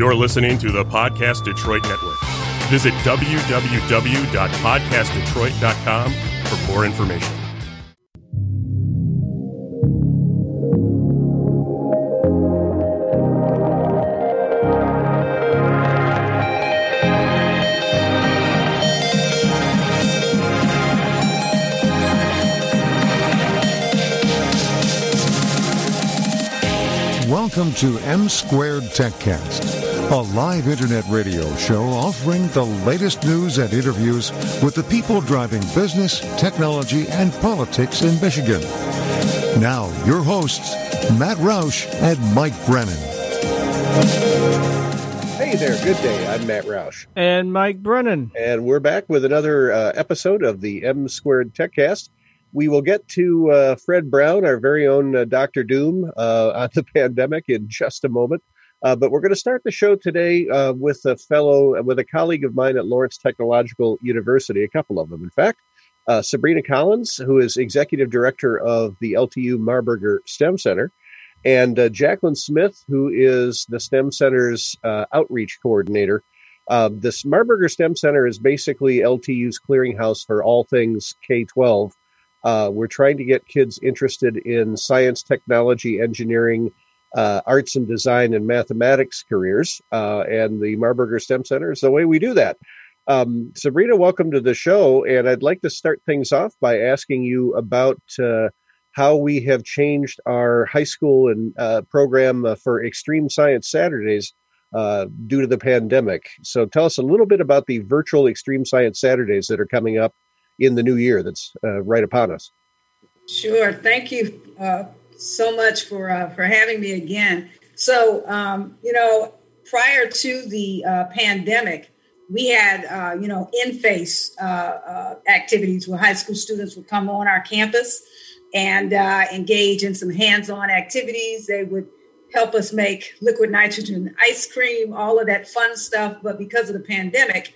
You're listening to the Podcast Detroit Network. Visit www.podcastdetroit.com for more information. Welcome to M Squared TechCast, a live internet radio show offering the latest news and interviews with the people driving business, technology, and politics in Michigan. Now, your hosts, Matt Roush and Mike Brennan. Hey there, good day. I'm Matt Roush. And Mike Brennan. And we're back with another uh, episode of the M Squared TechCast we will get to uh, Fred Brown, our very own uh, Dr. Doom, uh, on the pandemic in just a moment. Uh, but we're going to start the show today uh, with a fellow, with a colleague of mine at Lawrence Technological University, a couple of them, in fact. Uh, Sabrina Collins, who is executive director of the LTU Marburger STEM Center, and Jacqueline Smith, who is the STEM Center's outreach coordinator. this Marburger STEM Center is basically LTU's clearinghouse for all things K 12 uh, we're trying to get kids interested in science, technology, engineering, uh, arts and design, and mathematics careers. Uh, and the Marburger STEM Center is the way we do that. Um, Sabrina, welcome to the show. And I'd like to start things off by asking you about uh, how we have changed our high school and uh, program uh, for Extreme Science Saturdays. due to the pandemic. So, tell us a little bit about the virtual Extreme Science Saturdays that are coming up in the new year that's uh, right upon us. Sure. Thank you uh, so much for uh, for having me again. So, um, you know, prior to the uh, pandemic, we had uh, you know in face uh, activities where high school students would come on our campus and engage in some hands-on activities. They would help us make liquid nitrogen ice cream, all of that fun stuff. But because of the pandemic,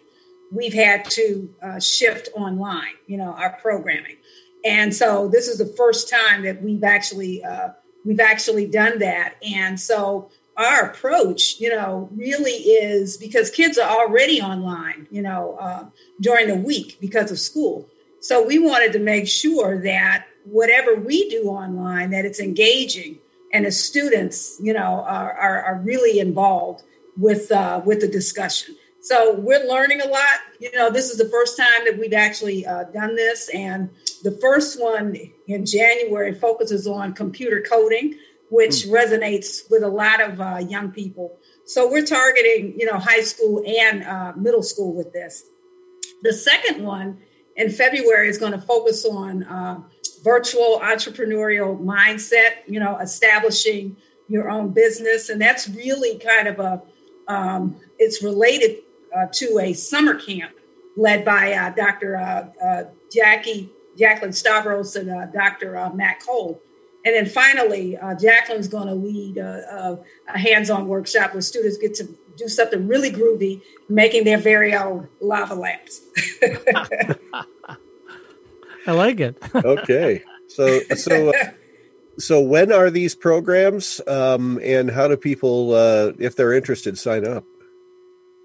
we've had to uh, shift online, you know, our programming. And so this is the first time that we've actually uh, we've actually done that. And so our approach, you know, really is because kids are already online, you know, uh, during the week because of school. So we wanted to make sure that whatever we do online, that it's engaging and the students, you know, are, are, are really involved with uh, with the discussion. So we're learning a lot. You know, this is the first time that we've actually uh, done this. And the first one in January focuses on computer coding, which mm. resonates with a lot of uh, young people. So we're targeting, you know, high school and uh, middle school with this. The second one in February is going to focus on uh, virtual entrepreneurial mindset, you know, establishing your own business. And that's really kind of a, um, it's related uh, to a summer camp led by uh, Dr. Uh, uh, Jackie Jacqueline Stavros and uh, Dr. Matt Cole. And then finally, Jacqueline's going to lead a, a hands-on workshop where students get to do something really groovy, making their very own lava lamps. I like it. okay, so so so when are these programs, um, and how do people, uh, if they're interested, sign up?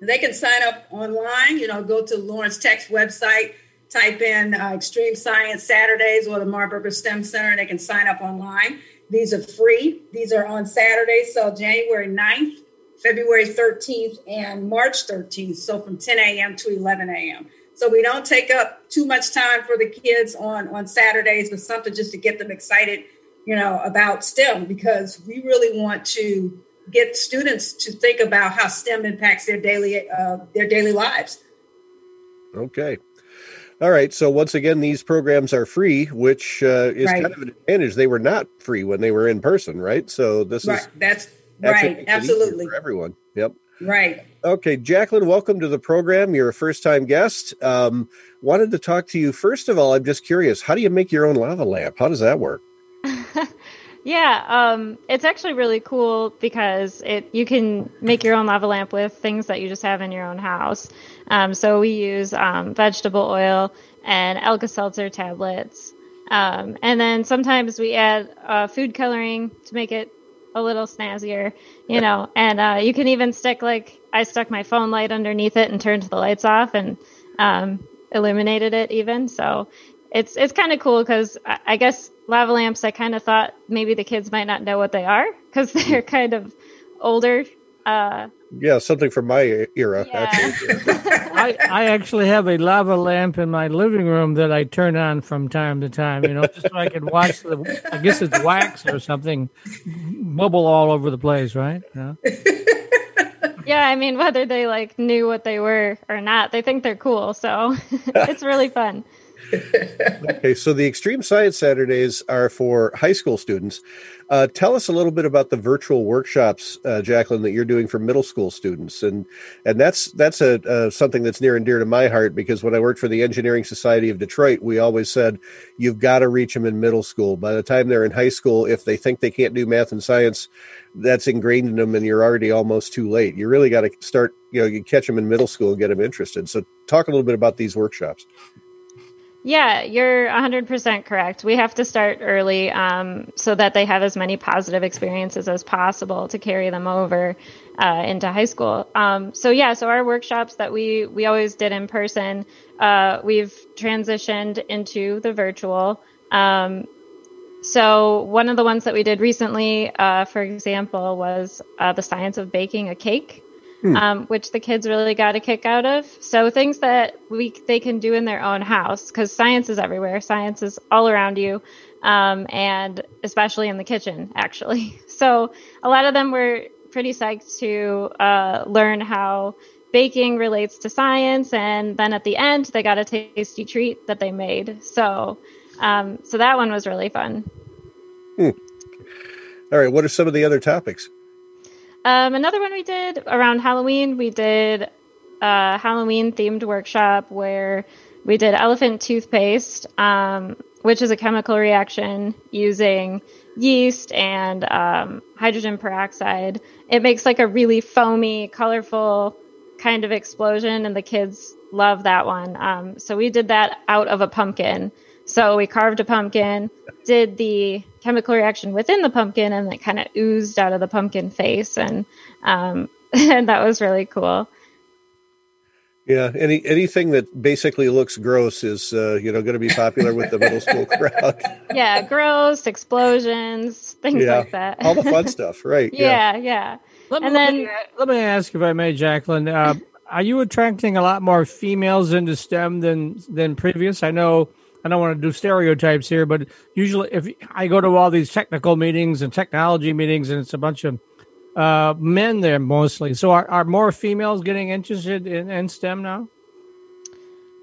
They can sign up online, you know, go to Lawrence Tech's website, type in uh, Extreme Science Saturdays or the Marburger STEM Center, and they can sign up online. These are free. These are on Saturdays, so January 9th, February 13th, and March 13th, so from 10 a.m. to 11 a.m. So we don't take up too much time for the kids on, on Saturdays, but something just to get them excited, you know, about STEM because we really want to get students to think about how STEM impacts their daily uh, their daily lives. Okay. All right. So once again, these programs are free, which uh, is right. kind of an advantage. They were not free when they were in person, right? So this right. is that's right. Absolutely for everyone. Yep. Right. Okay, Jacqueline, welcome to the program. You're a first time guest. Um, wanted to talk to you. First of all, I'm just curious how do you make your own lava lamp? How does that work? Yeah, um, it's actually really cool because it you can make your own lava lamp with things that you just have in your own house. Um, so we use um, vegetable oil and Alka-Seltzer tablets, um, and then sometimes we add uh, food coloring to make it a little snazzier, you know. And uh, you can even stick like I stuck my phone light underneath it and turned the lights off and um, illuminated it even. So it's it's kind of cool because I, I, guess lava lamps. I kind of thought maybe the kids might not know what they are because they're kind of older. Uh, yeah, something from my era. Yeah. Actually, I I actually have a lava lamp in my living room that I turn on from time to time. You know, just so I can watch the. I guess it's wax or something, bubble all over the place, right? Yeah. yeah, I mean, whether they like knew what they were or not, they think they're cool. So it's really fun okay, so the Extreme Science Saturdays are for high school students. Uh, tell us a little bit about the virtual workshops, uh, Jacqueline, that you're doing for middle school students, and and that's that's a uh, something that's near and dear to my heart because when I worked for the Engineering Society of Detroit, we always said you've got to reach them in middle school. By the time they're in high school, if they think they can't do math and science, that's ingrained in them, and you're already almost too late. You really got to start, you know, you catch them in middle school and get them interested. So, talk a little bit about these workshops. Yeah, you're 100% correct. We have to start early um, so that they have as many positive experiences as possible to carry them over uh, into high school. Um, so yeah, so our workshops that we we always did in person, uh, we've transitioned into the virtual. Um, so one of the ones that we did recently, uh, for example, was uh, the science of baking a cake hmm. um, which the kids really got a kick out of. So things that we they can do in their own house because science is everywhere. Science is all around you, um, and especially in the kitchen, actually. So a lot of them were pretty psyched to uh, learn how baking relates to science, and then at the end they got a tasty treat that they made. So um, so that one was really fun. Hmm. All right. What are some of the other topics? Um, another one we did around Halloween, we did a Halloween themed workshop where we did elephant toothpaste, um, which is a chemical reaction using yeast and um, hydrogen peroxide. It makes like a really foamy, colorful kind of explosion, and the kids love that one. Um, so we did that out of a pumpkin. So we carved a pumpkin, did the chemical reaction within the pumpkin, and it kind of oozed out of the pumpkin face, and um, and that was really cool. Yeah, any anything that basically looks gross is uh, you know going to be popular with the middle school crowd. Yeah, gross explosions, things yeah, like that. all the fun stuff, right? Yeah, yeah. yeah. Let, and me, then, let me, let me ask if I may, Jacqueline. Uh, are you attracting a lot more females into STEM than than previous? I know I don't want to do stereotypes here, but usually if I go to all these technical meetings and technology meetings, and it's a bunch of uh, men there mostly. So are, are more females getting interested in, in STEM now?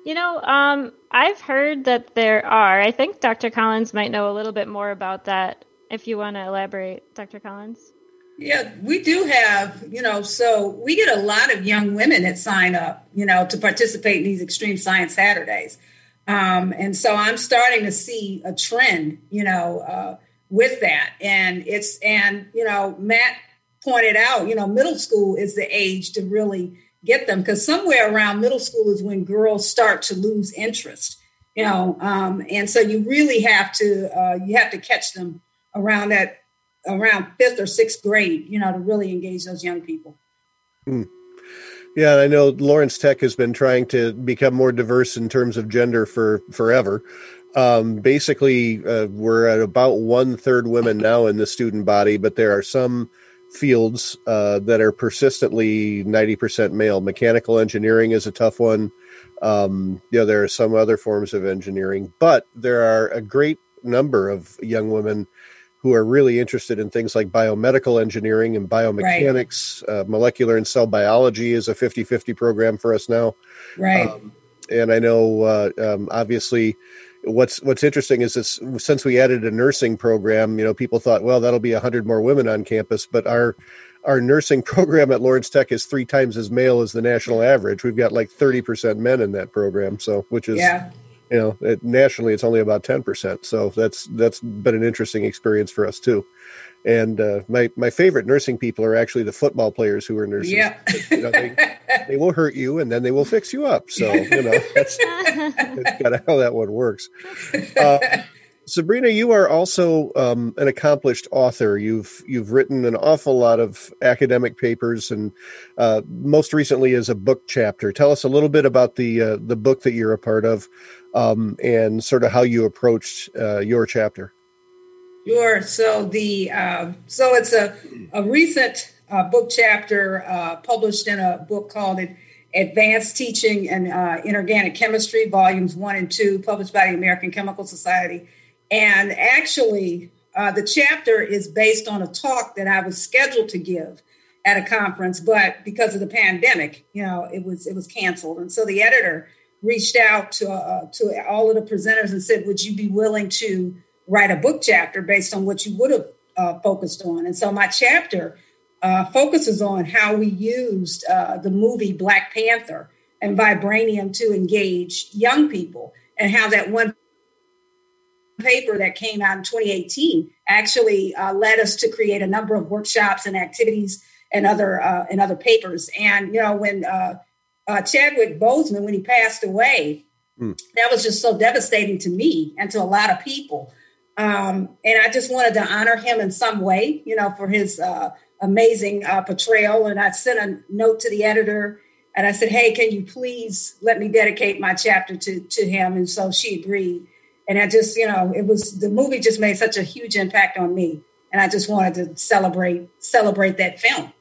You know, um, I've heard that there are. I think Dr. Collins might know a little bit more about that. If you want to elaborate, Dr. Collins. Yeah, we do have, you know, so we get a lot of young women that sign up, you know, to participate in these Extreme Science Saturdays. Um, and so I'm starting to see a trend, you know, uh, with that. And it's, and, you know, Matt pointed out, you know, middle school is the age to really get them because somewhere around middle school is when girls start to lose interest, you know. Um, and so you really have to, uh, you have to catch them around that, around fifth or sixth grade, you know, to really engage those young people. Mm. Yeah, I know Lawrence Tech has been trying to become more diverse in terms of gender for forever. Um, basically, uh, we're at about one third women now in the student body, but there are some fields uh, that are persistently 90% male. Mechanical engineering is a tough one. Um, you know, there are some other forms of engineering, but there are a great number of young women who are really interested in things like biomedical engineering and biomechanics. Right. Uh, molecular and cell biology is a 50 50 program for us now. Right. Um, and I know, uh, um, obviously, what's what's interesting is this since we added a nursing program, you know, people thought, well, that'll be 100 more women on campus, but our our nursing program at Lawrence Tech is three times as male as the national average. We've got like 30% men in that program, so which is yeah you know it, nationally it's only about 10% so that's that's been an interesting experience for us too. And uh, my my favorite nursing people are actually the football players who are nurses. Yeah. You know, they, they will hurt you and then they will fix you up. So you know that's, that's kind of how that one works. Uh, Sabrina, you are also um, an accomplished author. You've you've written an awful lot of academic papers, and uh, most recently is a book chapter. Tell us a little bit about the uh, the book that you're a part of, um, and sort of how you approached uh, your chapter. Sure. So the uh, so it's a a recent uh, book chapter uh, published in a book called Advanced Teaching and Inorganic Chemistry, volumes one and two, published by the American Chemical Society and actually, uh, the chapter is based on a talk that I was scheduled to give at a conference, but because of the pandemic, you know, it was it was canceled. And so the editor reached out to uh, to all of the presenters and said, "Would you be willing to write a book chapter based on what you would have uh, focused on?" And so my chapter uh, focuses on how we used uh, the movie Black Panther and vibranium to engage young people, and how that one paper that came out in 2018 actually uh, led us to create a number of workshops and activities and other uh, and other papers. And you know, when uh, Chadwick Boseman, when he passed away, mm. that was just so devastating to me and to a lot of people. Um, and I just wanted to honor him in some way, you know, for his uh, amazing uh, portrayal. And I sent a note to the editor and I said, "Hey, can you please let me dedicate my chapter to to him?" And so she agreed and I just, you know, it was the movie just made such a huge impact on me, and I just wanted to celebrate celebrate that film.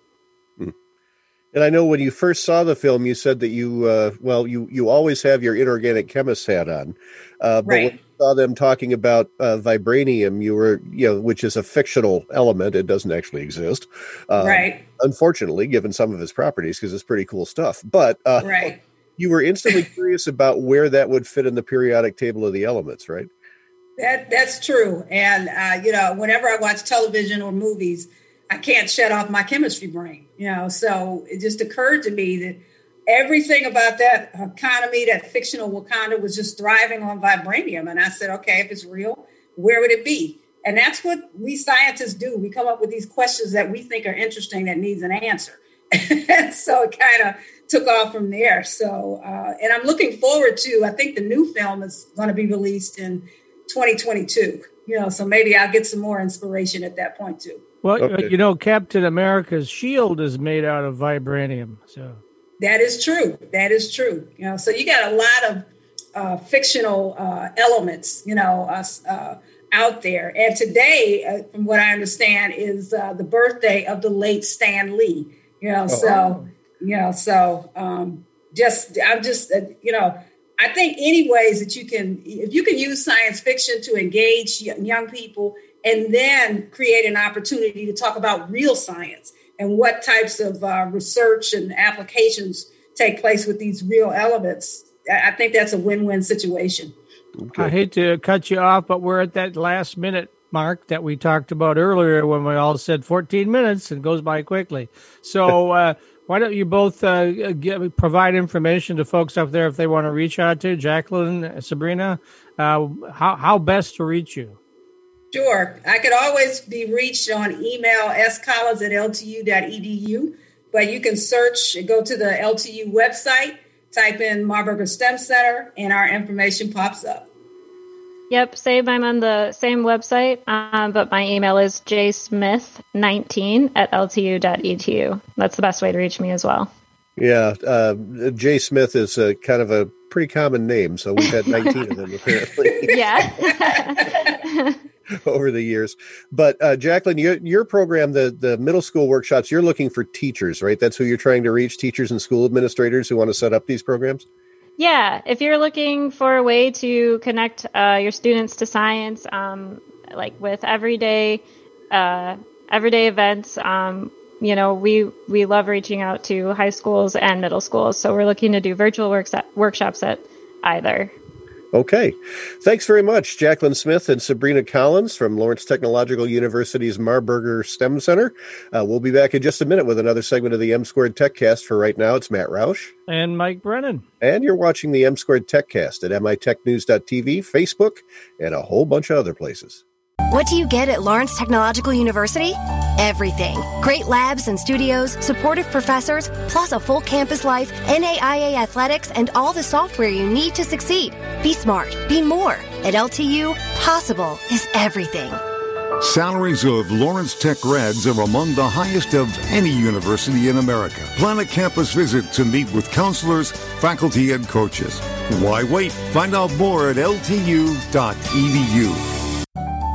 And I know when you first saw the film, you said that you, uh, well, you you always have your inorganic chemist hat on, uh, but right. when you saw them talking about uh, vibranium, you were, you know, which is a fictional element; it doesn't actually exist, um, right? Unfortunately, given some of its properties, because it's pretty cool stuff. But uh, right you were instantly curious about where that would fit in the periodic table of the elements, right? That that's true. And uh, you know, whenever I watch television or movies, I can't shut off my chemistry brain. You know, so it just occurred to me that everything about that economy, that fictional Wakanda, was just thriving on vibranium. And I said, okay, if it's real, where would it be? And that's what we scientists do. We come up with these questions that we think are interesting that needs an answer. and so it kind of took off from there. So, uh, and I'm looking forward to. I think the new film is going to be released in 2022. You know, so maybe I'll get some more inspiration at that point too. Well, uh, okay. you know, Captain America's shield is made out of vibranium. So that is true. That is true. You know, so you got a lot of uh, fictional uh, elements. You know, uh, out there. And today, uh, from what I understand, is the birthday of the late Stan Lee. You know, oh. so you know so um, just i'm just uh, you know i think any ways that you can if you can use science fiction to engage young people and then create an opportunity to talk about real science and what types of uh, research and applications take place with these real elements i think that's a win-win situation okay. i hate to cut you off but we're at that last minute mark that we talked about earlier when we all said 14 minutes and goes by quickly so uh, why don't you both uh, give, provide information to folks up there if they want to reach out to Jacqueline, Sabrina? Uh, how, how best to reach you? Sure. I could always be reached on email scollins at ltu.edu, but you can search, go to the LTU website, type in Marburger STEM Center, and our information pops up. Yep, same. I'm on the same website, um, but my email is jsmith19 at ltu.edu. That's the best way to reach me as well. Yeah, uh, J Smith is a, kind of a pretty common name, so we've had 19 of them apparently. yeah. over the years. But uh, Jacqueline, your, your program, the the middle school workshops, you're looking for teachers, right? That's who you're trying to reach, teachers and school administrators who want to set up these programs. Yeah, if you're looking for a way to connect uh, your students to science, um, like with everyday uh, everyday events, um, you know, we we love reaching out to high schools and middle schools. So we're looking to do virtual works at, workshops at either. Okay. Thanks very much, Jacqueline Smith and Sabrina Collins from Lawrence Technological University's Marburger STEM Center. Uh, we'll be back in just a minute with another segment of the M Squared TechCast. For right now, it's Matt Roush. And Mike Brennan. And you're watching the M Squared TechCast at mitechnews.tv, Facebook, and a whole bunch of other places. What do you get at Lawrence Technological University? Everything. Great labs and studios, supportive professors, plus a full campus life, NAIA athletics, and all the software you need to succeed. Be smart. Be more. At LTU, possible is everything. Salaries of Lawrence Tech grads are among the highest of any university in America. Plan a campus visit to meet with counselors, faculty, and coaches. Why wait? Find out more at ltu.edu.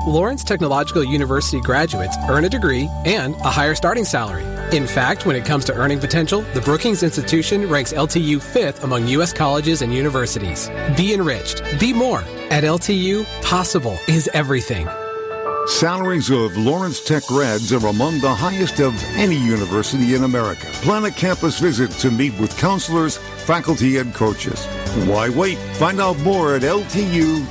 Lawrence Technological University graduates earn a degree and a higher starting salary. In fact, when it comes to earning potential, the Brookings Institution ranks LTU fifth among U.S. colleges and universities. Be enriched. Be more. At LTU, possible is everything. Salaries of Lawrence Tech grads are among the highest of any university in America. Plan a campus visit to meet with counselors, faculty, and coaches. Why wait? Find out more at ltu.edu.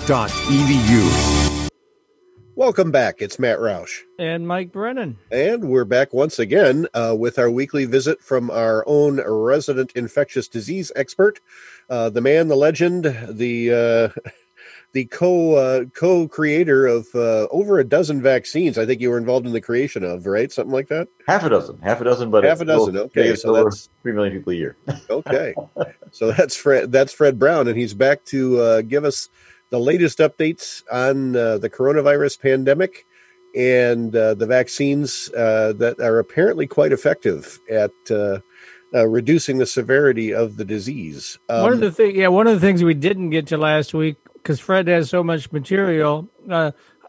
Welcome back. It's Matt Roush. And Mike Brennan. And we're back once again uh, with our weekly visit from our own resident infectious disease expert, uh, the man, the legend, the. Uh, the co uh, co creator of uh, over a dozen vaccines. I think you were involved in the creation of, right? Something like that. Half a dozen, half a dozen, but half a dozen. Still, okay, so that's three million people a year. okay, so that's Fred. That's Fred Brown, and he's back to uh, give us the latest updates on uh, the coronavirus pandemic and uh, the vaccines uh, that are apparently quite effective at. Uh, reducing the severity of the disease. Um, one of the things, yeah, one of the things we didn't get to last week because Fred has so much material.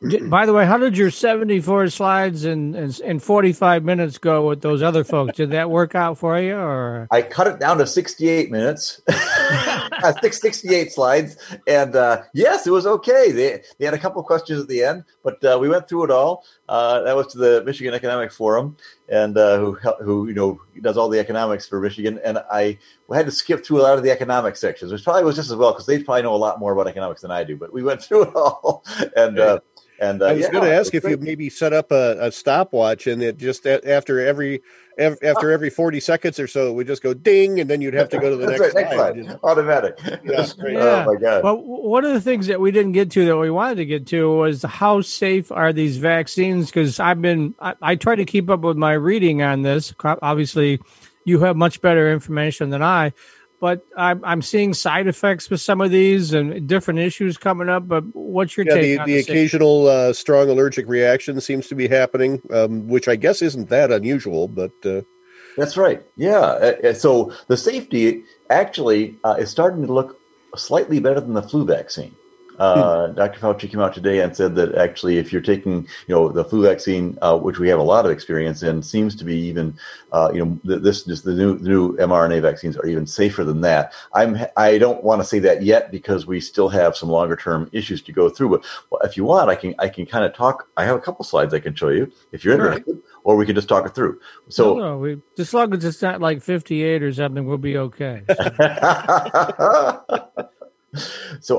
Uh, by the way, how did your 74 slides in, in 45 minutes go with those other folks? Did that work out for you or? I cut it down to 68 minutes, 68 slides. And uh, yes, it was okay. They, they had a couple questions at the end, but uh, we went through it all. Uh, that was to the Michigan Economic Forum and uh, who, who, you know, does all the economics for Michigan. And I had to skip through a lot of the economic sections, which probably was just as well because they probably know a lot more about economics than I do, but we went through it all. and, uh, and uh, I was yeah, going to ask if you maybe set up a, a stopwatch and it just after every after every 40 seconds or so it would just go ding and then you'd have to go to the next, right, next slide. slide. Automatic. Yeah, yeah. Oh my god. Well, one of the things that we didn't get to that we wanted to get to was how safe are these vaccines? Because I've been I, I try to keep up with my reading on this. Obviously, you have much better information than I but I'm, I'm seeing side effects with some of these and different issues coming up. But what's your yeah, take? The, on the occasional uh, strong allergic reaction seems to be happening, um, which I guess isn't that unusual. But uh... that's right. Yeah. Uh, uh, so the safety actually uh, is starting to look slightly better than the flu vaccine. Uh. Dr. Fauci came out today and said that actually, if you're taking, you know, the flu vaccine, uh, which we have a lot of experience in, seems to be even, uh, you know, this just the new new mRNA vaccines are even safer than that. I'm I don't want to say that yet because we still have some longer term issues to go through. But well, if you want, I can I can kind of talk. I have a couple slides I can show you if you're interested. Right. Or we can just talk it through. So, no, no, we, as long as it's not like 58 or something, we'll be okay. so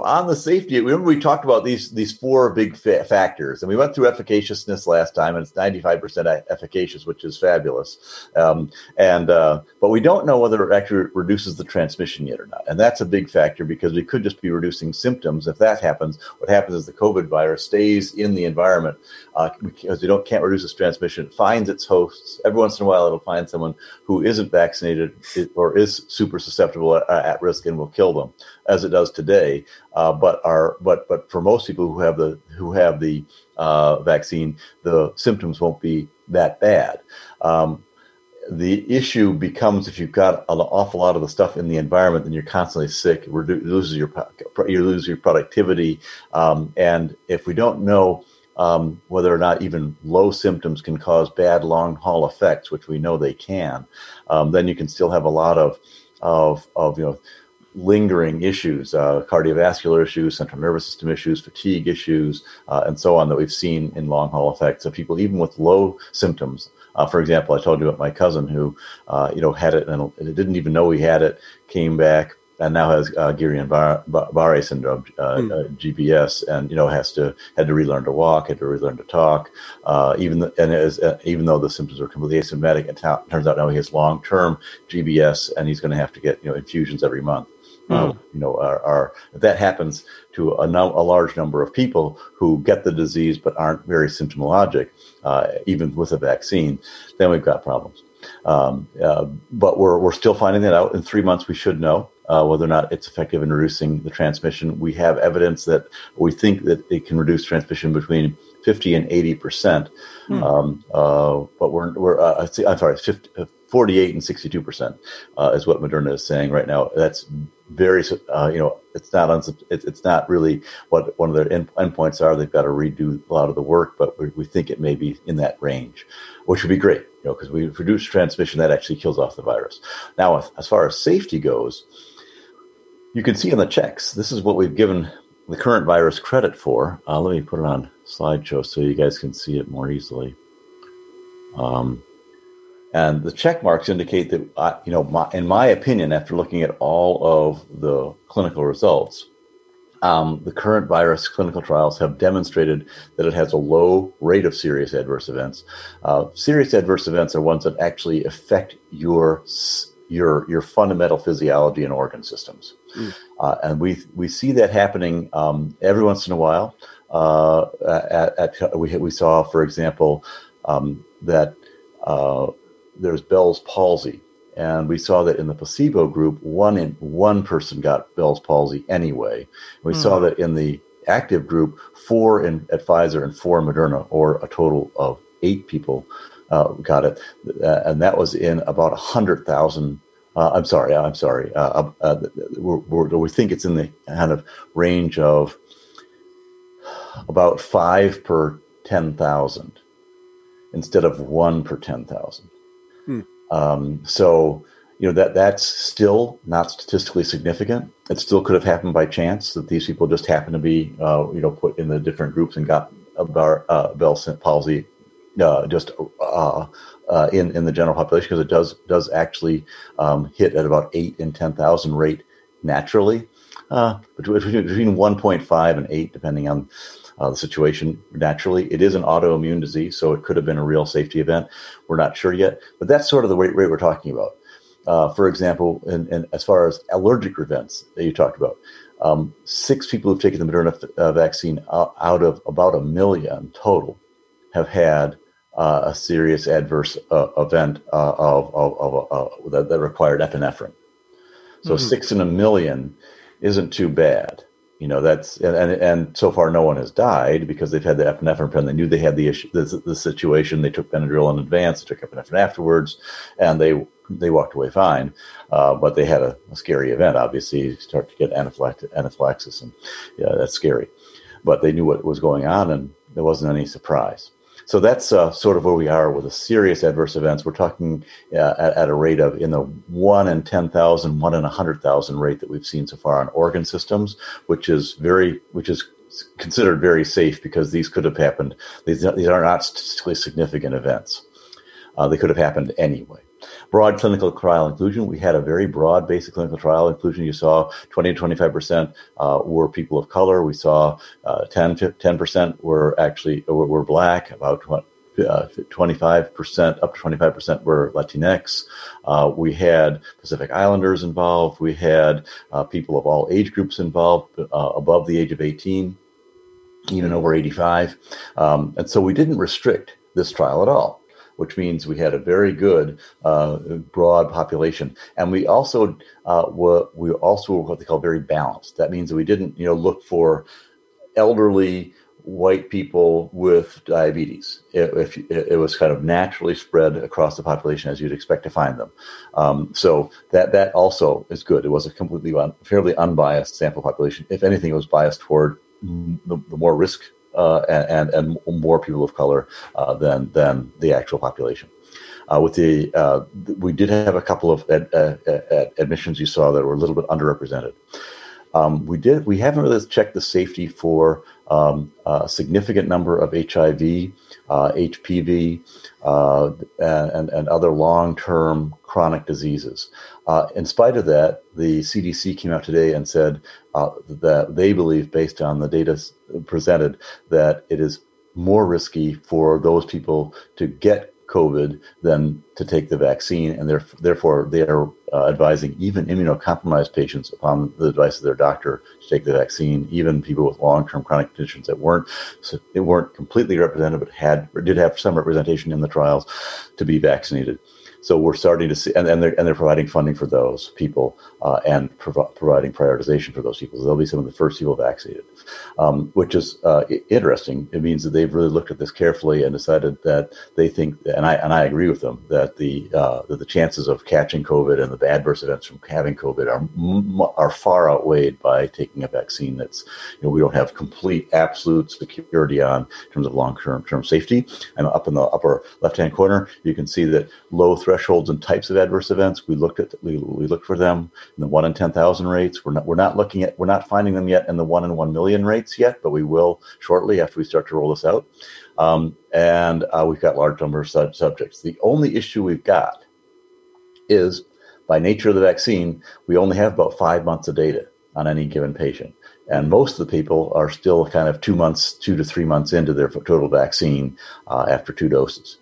on the safety, remember we talked about these these four big fa- factors, and we went through efficaciousness last time, and it's ninety five percent efficacious, which is fabulous. Um, and uh, but we don't know whether it actually reduces the transmission yet or not, and that's a big factor because we could just be reducing symptoms. If that happens, what happens is the COVID virus stays in the environment uh, because we don't can't reduce its transmission. It finds its hosts every once in a while. It'll find someone who isn't vaccinated or is super susceptible at, at risk and will kill them, as it does today. Uh, but are but but for most people who have the who have the uh, vaccine, the symptoms won't be that bad. Um, the issue becomes if you've got an awful lot of the stuff in the environment, then you're constantly sick. You lose your you lose your productivity, um, and if we don't know um, whether or not even low symptoms can cause bad long haul effects, which we know they can, um, then you can still have a lot of of of you know lingering issues, uh, cardiovascular issues, central nervous system issues, fatigue issues, uh, and so on that we've seen in long haul effects of people even with low symptoms. Uh, for example, I told you about my cousin who, uh, you know, had it and didn't even know he had it, came back and now has uh, Guillain-Barré syndrome, uh, mm. uh, GBS, and you know has to had to relearn to walk, had to relearn to talk. Uh, even the, and as, uh, even though the symptoms were completely asymptomatic, it t- turns out now he has long term GBS, and he's going to have to get you know infusions every month. Mm. you know, are, are, that happens to a, no, a large number of people who get the disease but aren't very symptomologic, even with a vaccine. Then we've got problems. Um, uh, but we're we're still finding that out. In three months, we should know. uh, whether or not it's effective in reducing the transmission. We have evidence that we think that it can reduce transmission between 50 and 80 percent. Hmm. Um, uh, but we're, we're uh, I'm sorry, 50, uh, 48 and 62 percent uh, is what Moderna is saying right now. That's very, uh, you know, it's not uns- it's, it's not really what one of their end, endpoints are. They've got to redo a lot of the work, but we, we think it may be in that range, which would be great, you know, because we reduce transmission that actually kills off the virus. Now, as far as safety goes, you can see in the checks, this is what we've given the current virus credit for. Uh, let me put it on slideshow so you guys can see it more easily. Um, and the check marks indicate that, uh, you know, my, in my opinion, after looking at all of the clinical results, um, the current virus clinical trials have demonstrated that it has a low rate of serious adverse events. Uh, serious adverse events are ones that actually affect your your your fundamental physiology and organ systems, mm. uh, and we we see that happening um, every once in a while. Uh, at, at, we we saw, for example, um, that uh, there's Bell's palsy, and we saw that in the placebo group, one in one person got Bell's palsy anyway. We mm. saw that in the active group, four in at Pfizer and four in Moderna, or a total of eight people uh, got it, uh, and that was in about hundred thousand. Uh, I'm sorry, I'm sorry. Uh, uh, we're, we're, we think it's in the kind of range of about five per ten thousand instead of one per ten thousand. Hmm. Um, so you know that that's still not statistically significant. It still could have happened by chance that these people just happened to be uh, you know put in the different groups and got a bar, uh, Bell's palsy uh, just uh, uh, in in the general population because it does does actually um, hit at about eight in ten thousand rate naturally, uh, between between one point five and eight depending on uh, the situation naturally. It is an autoimmune disease, so it could have been a real safety event. We're not sure yet, but that's sort of the rate, rate we're talking about. Uh, for example, in, in, as far as allergic events that you talked about, um, six people who've taken the Moderna uh, vaccine out, out, of about a million total have had uh, a serious adverse uh, event uh, of, of, of that, that, required epinephrine. So mm-hmm. six in a million isn't too bad you know that's and, and, so far no one has died because they've had the epinephrine pen. They knew they had the issue, the, the situation. They took Benadryl in advance. Took epinephrine afterwards, and they they walked away fine. Uh, but they had a, a, scary event. Obviously, you start to get anaphylaxis, and yeah, that's scary. But they knew what was going on, and there wasn't any surprise. So that's uh, sort of where we are with the serious adverse events. We're talking uh, at, at, a rate of in the one in 10,000, one in 100,000 rate that we've seen so far on organ systems, which is very, which is considered very safe because these could have happened. These, these are not statistically significant events. Uh, they could have happened anyway broad clinical trial inclusion. We had a very broad basic clinical trial inclusion. You saw 20 to 25% uh, were people of color. We saw uh, 10, 10% were actually were, were black, about 20, uh, 25% up to 25% were Latinx. Uh, we had Pacific Islanders involved. We had uh, people of all age groups involved uh, above the age of 18, even over 85. Um, and so we didn't restrict this trial at all which means we had a very good uh, broad population, and we also uh, were we also were what they call very balanced. That means that we didn't you know look for elderly white people with diabetes. It, if it, was kind of naturally spread across the population as you'd expect to find them. Um, so that that also is good. It was a completely un, fairly unbiased sample population. If anything, it was biased toward the, the more risk and, and more people of color uh, than than the actual population. Uh, with the uh, we did have a couple of ad, uh, ad, admissions you saw that were a little bit underrepresented. Um, we did we haven't really checked the safety for um, a significant number of HIV, HPV, and, and other long term chronic diseases. Uh, in spite of that, the CDC came out today and said uh, that they believe, based on the data presented, that it is more risky for those people to get COVID than to take the vaccine, and therefore they are uh, advising even immunocompromised patients upon the advice of their doctor to take the vaccine. Even people with long-term chronic conditions that weren't so they weren't completely represented, but had did have some representation in the trials to be vaccinated. So we're starting to see, and, and they're and they're providing funding for those people uh, and prov- providing prioritization for those people. So they'll be some of the first people vaccinated, um, which is uh, interesting. It means that they've really looked at this carefully and decided that they think, and I and I agree with them that the uh, that the chances of catching COVID and the adverse events from having COVID are are far outweighed by taking a vaccine that's you know we don't have complete absolute security on in terms of long term safety. And up in the upper left hand corner, you can see that low thresholds and types of adverse events. We looked at we, we looked for them in the one in ten thousand rates. We're not we're not looking at we're not finding them yet in the one in one million rates yet, but we will shortly after we start to roll this out. Um, and uh, we've got large number of sub- subjects. The only issue we've got is by nature of the vaccine, we only have about five months of data on any given patient. And most of the people are still kind of two months, two to three months into their total vaccine uh, after two doses.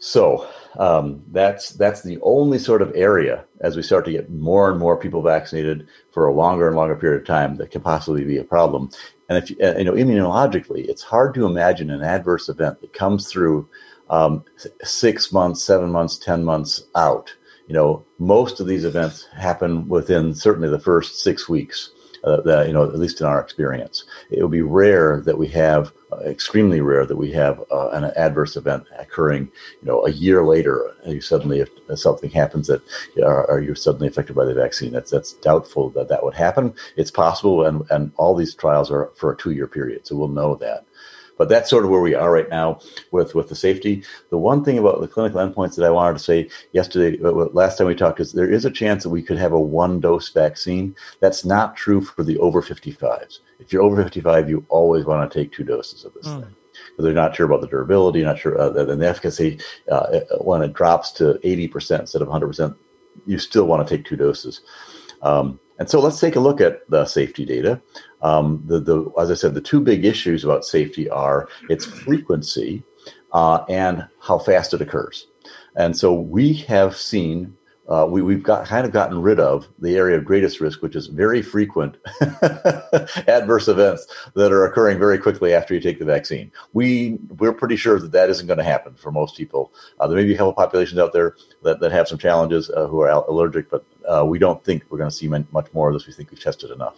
So um, that's that's the only sort of area as we start to get more and more people vaccinated for a longer and longer period of time that can possibly be a problem. And if you, you know immunologically, it's hard to imagine an adverse event that comes through um, six months, seven months, ten months out. You know, most of these events happen within certainly the first six weeks uh, that, you know, at least in our experience. It would be rare that we have, uh, extremely rare that we have uh, an adverse event occurring, you know, a year later. You suddenly, if something happens that you're are you suddenly affected by the vaccine? That's that's doubtful that that would happen. It's possible, and and all these trials are for a two year period, so we'll know that. But that's sort of where we are right now with, with the safety. The one thing about the clinical endpoints that I wanted to say yesterday, uh, last time we talked, is there is a chance that we could have a one dose vaccine. That's not true for the over 55s. If you're over 55, you always want to take two doses of this mm. thing because they're not sure about the durability, not sure uh, the efficacy. Uh, when it drops to 80% instead of 100%, you still want to take two doses. Um, and so let's take a look at the safety data. Um, the, the, as I said, the two big issues about safety are its frequency uh, and how fast it occurs. And so we have seen, uh, we, we've got kind of gotten rid of the area of greatest risk, which is very frequent adverse events that are occurring very quickly after you take the vaccine. We we're pretty sure that that isn't going to happen for most people. Uh, there may be a couple populations out there that, that have some challenges uh, who are allergic, but uh, we don't think we're going to see much more of this. We think we've tested enough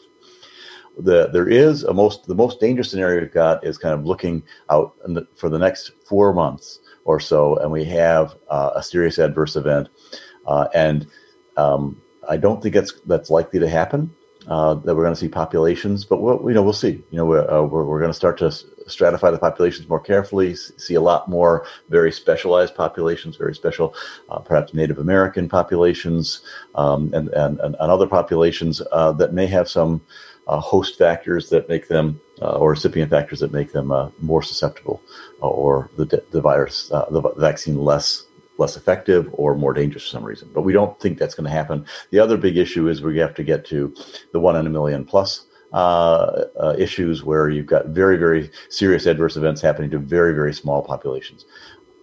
the there is a most the most dangerous scenario we've got is kind of looking out the, for the next four months or so, and we have uh, a serious adverse event, uh, and um, I don't think that's that's likely to happen. Uh, that we're going to see populations, but we'll, you know we'll see. You know we're uh, we're, we're going to start to stratify the populations more carefully. See a lot more very specialized populations, very special, uh, perhaps Native American populations, um, and, and, and other populations uh, that may have some uh, host factors that make them, uh, or recipient factors that make them uh, more susceptible, or the, the virus, the vaccine less less effective or more dangerous for some reason. But we don't think that's going to happen. The other big issue is we have to get to the one in a million plus uh, uh, issues where you've got very, very serious adverse events happening to very, very small populations.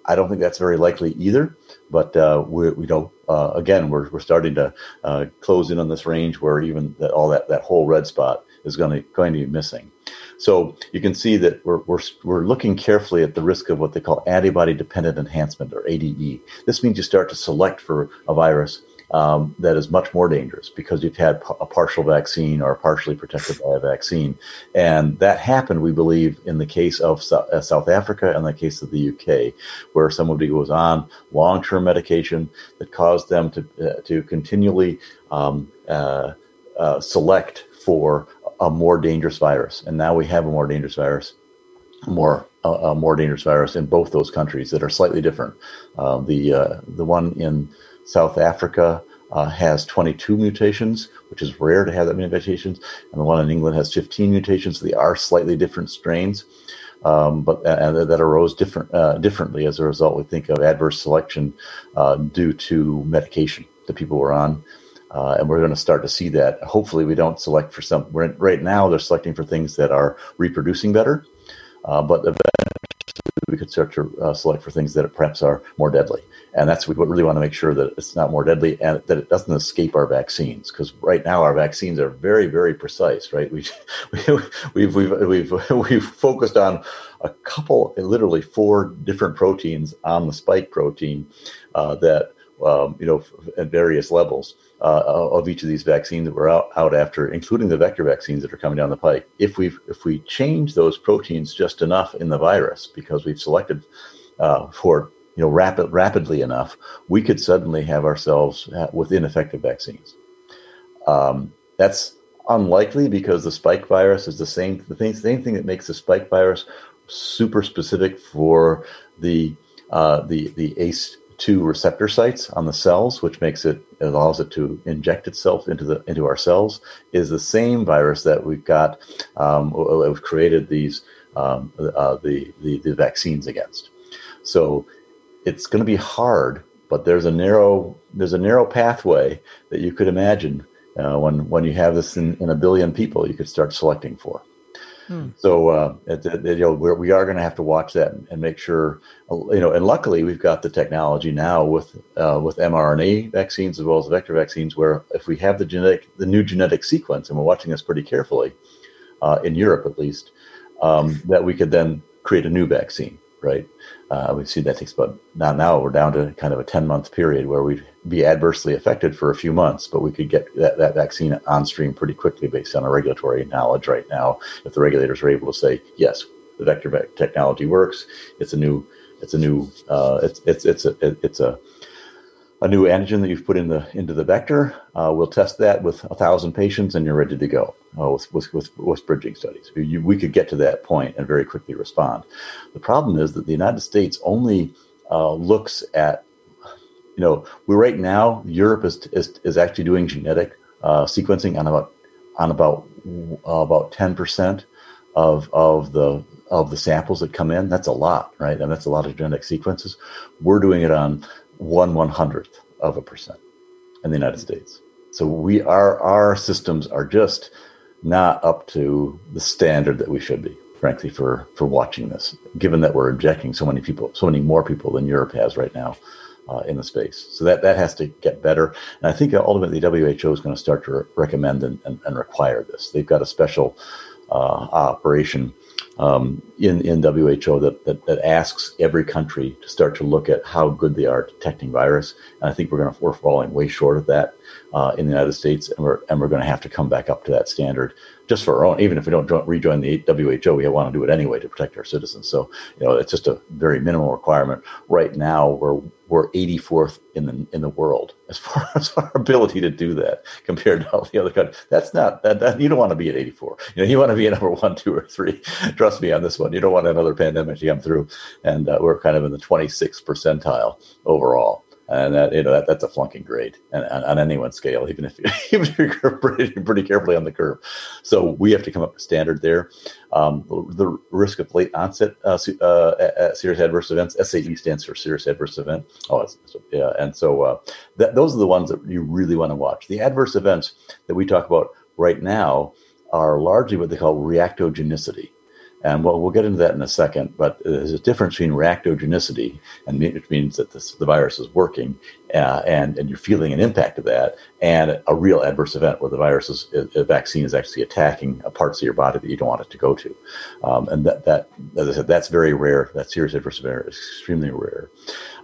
I don't think that's very likely either. But uh, we, we know uh, again we're, we're starting to uh, close in on this range where even that, all that, that whole red spot is going to going to be missing. So you can see that we're, we're, we're looking carefully at the risk of what they call antibody dependent enhancement or ADE. This means you start to select for a virus um, that is much more dangerous because you've had a partial vaccine or partially protected by a vaccine. And that happened, we believe, in the case of uh, South Africa and the case of the UK, where somebody was on long term medication that caused them to, uh, to continually um, uh, uh, select for a more dangerous virus. And now we have a more dangerous virus more a more dangerous virus in both those countries that are slightly different. Uh, the uh, the one in South Africa uh, has 22 mutations, which is rare to have that many mutations, and the one in England has 15 mutations. They are slightly different strains, um, but uh, that arose different uh, differently as a result. We think of adverse selection uh, due to medication that people were on. Uh, and we're going to start to see that. Hopefully, we don't select for some. right now, they're selecting for things that are reproducing better, but eventually we could start to select for things that perhaps are more deadly. And that's we really want to make sure that it's not more deadly and that it doesn't escape our vaccines. Because right now our vaccines are very, very precise. Right? We, we, we've we've we've we've focused on a couple, literally four different proteins on the spike protein uh, that um, you know at various levels uh, of each of these vaccines that we're out, out after, including the vector vaccines that are coming down the pike. If we if we change those proteins just enough in the virus because we've selected uh, for you know rapid rapidly enough, we could suddenly have ourselves with ineffective vaccines. Um, that's unlikely because the spike virus is the same the thing, same thing that makes the spike virus super specific for the uh, the the ACE two receptor sites on the cells, which makes it allows it to inject itself into the into our cells, is the same virus that we've got. Um, we've created these um, uh, the, the the vaccines against. So it's going to be hard, but there's a narrow there's a narrow pathway that you could imagine uh, when when you have this in, in a billion people, you could start selecting for. Hmm. So uh, it, it, you know we're, we are going to have to watch that and, and, make sure you know. And luckily, we've got the technology now with uh, with mRNA vaccines as well as vector vaccines, where if we have the genetic the new genetic sequence, and we're watching this pretty carefully uh, in Europe at least, um, that we could then create a new vaccine, right? Uh, we see that takes about now. Now we're down to kind of a ten month period where we'd be adversely affected for a few months, but we could get that, that vaccine on stream pretty quickly based on our regulatory knowledge right now. If the regulators are able to say yes, the vector technology works, it's a new, it's a new, uh, it's it's it's a it's a a new antigen that you've put in the into the vector. Uh, we'll test that with a thousand patients, and you're ready to go uh, with, with, with, with, bridging studies. You, we could get to that point and very quickly respond. The problem is that the United States only uh, looks at, you know, we right now Europe is is, is actually doing genetic uh, sequencing on about on about uh, about ten percent of of the of the samples that come in. That's a lot, right? And that's a lot of genetic sequences. We're doing it on one one hundredth of a percent in the United States. So we are our systems are just not up to the standard that we should be, frankly, for for watching this. Given that we're injecting so many people, so many more people than Europe has right now uh, in the space, so that that has to get better. And I think ultimately WHO is going to start to re- recommend and, and, and, require this. They've got a special uh, operation um, in, in WHO that, that, that, asks every country to start to look at how good they are detecting virus. And I think we're going to, we're falling way short of that uh, in the United States, and we're, and we're going to have to come back up to that standard just for our own. Even if we don't rejoin the WHO, we want to do it anyway to protect our citizens. So, you know, it's just a very minimal requirement. Right now, we're we're 84th in the in the world as far as our ability to do that compared to all the other countries. That's not that, that you don't want to be at 84. You know, you want to be at number one, two, or three. Trust me on this one. You don't want another pandemic to come through, and uh, we're kind of in the 26th percentile overall and that you know that, that's a flunking grade and, and, on anyone's scale, even if, even if you're pretty, pretty carefully on the curve. So we have to come up with standard there. Um, the risk of late onset uh, uh, serious adverse events SAE stands for serious adverse event. Oh, yeah, and so uh, that, those are the ones that you really want to watch. The adverse events that we talk about right now are largely what they call reactogenicity. And well, we'll get into that in a second, but uh, there's a difference between reactogenicity, and which means that this, the virus is working, uh, and, and you're feeling an impact of that, and a real adverse event where the virus is, a vaccine is actually attacking parts of your body that you don't want it to go to. Um, and that, that, as I said, that's very rare. That serious adverse event is extremely rare.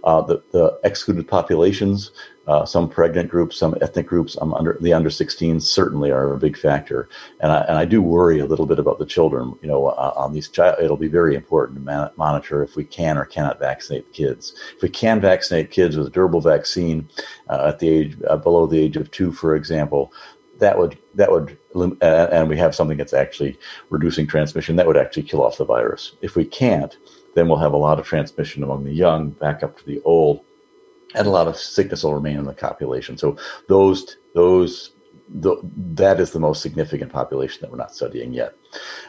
Uh, the, the excluded populations, uh, some pregnant groups, some ethnic groups, um, under the under 16 certainly are a big factor, and I, and I do worry a little bit about the children. You know, uh, on these child, it'll be very important to man- monitor if we can or cannot vaccinate the kids. If we can vaccinate kids with a durable vaccine uh, at the age uh, below the age of two, for example, that would that would and we have something that's actually reducing transmission that would actually kill off the virus. If we can't, then we'll have a lot of transmission among the young back up to the old and a lot of sickness will remain in the population. So those those the, that is the most significant population that we're not studying yet.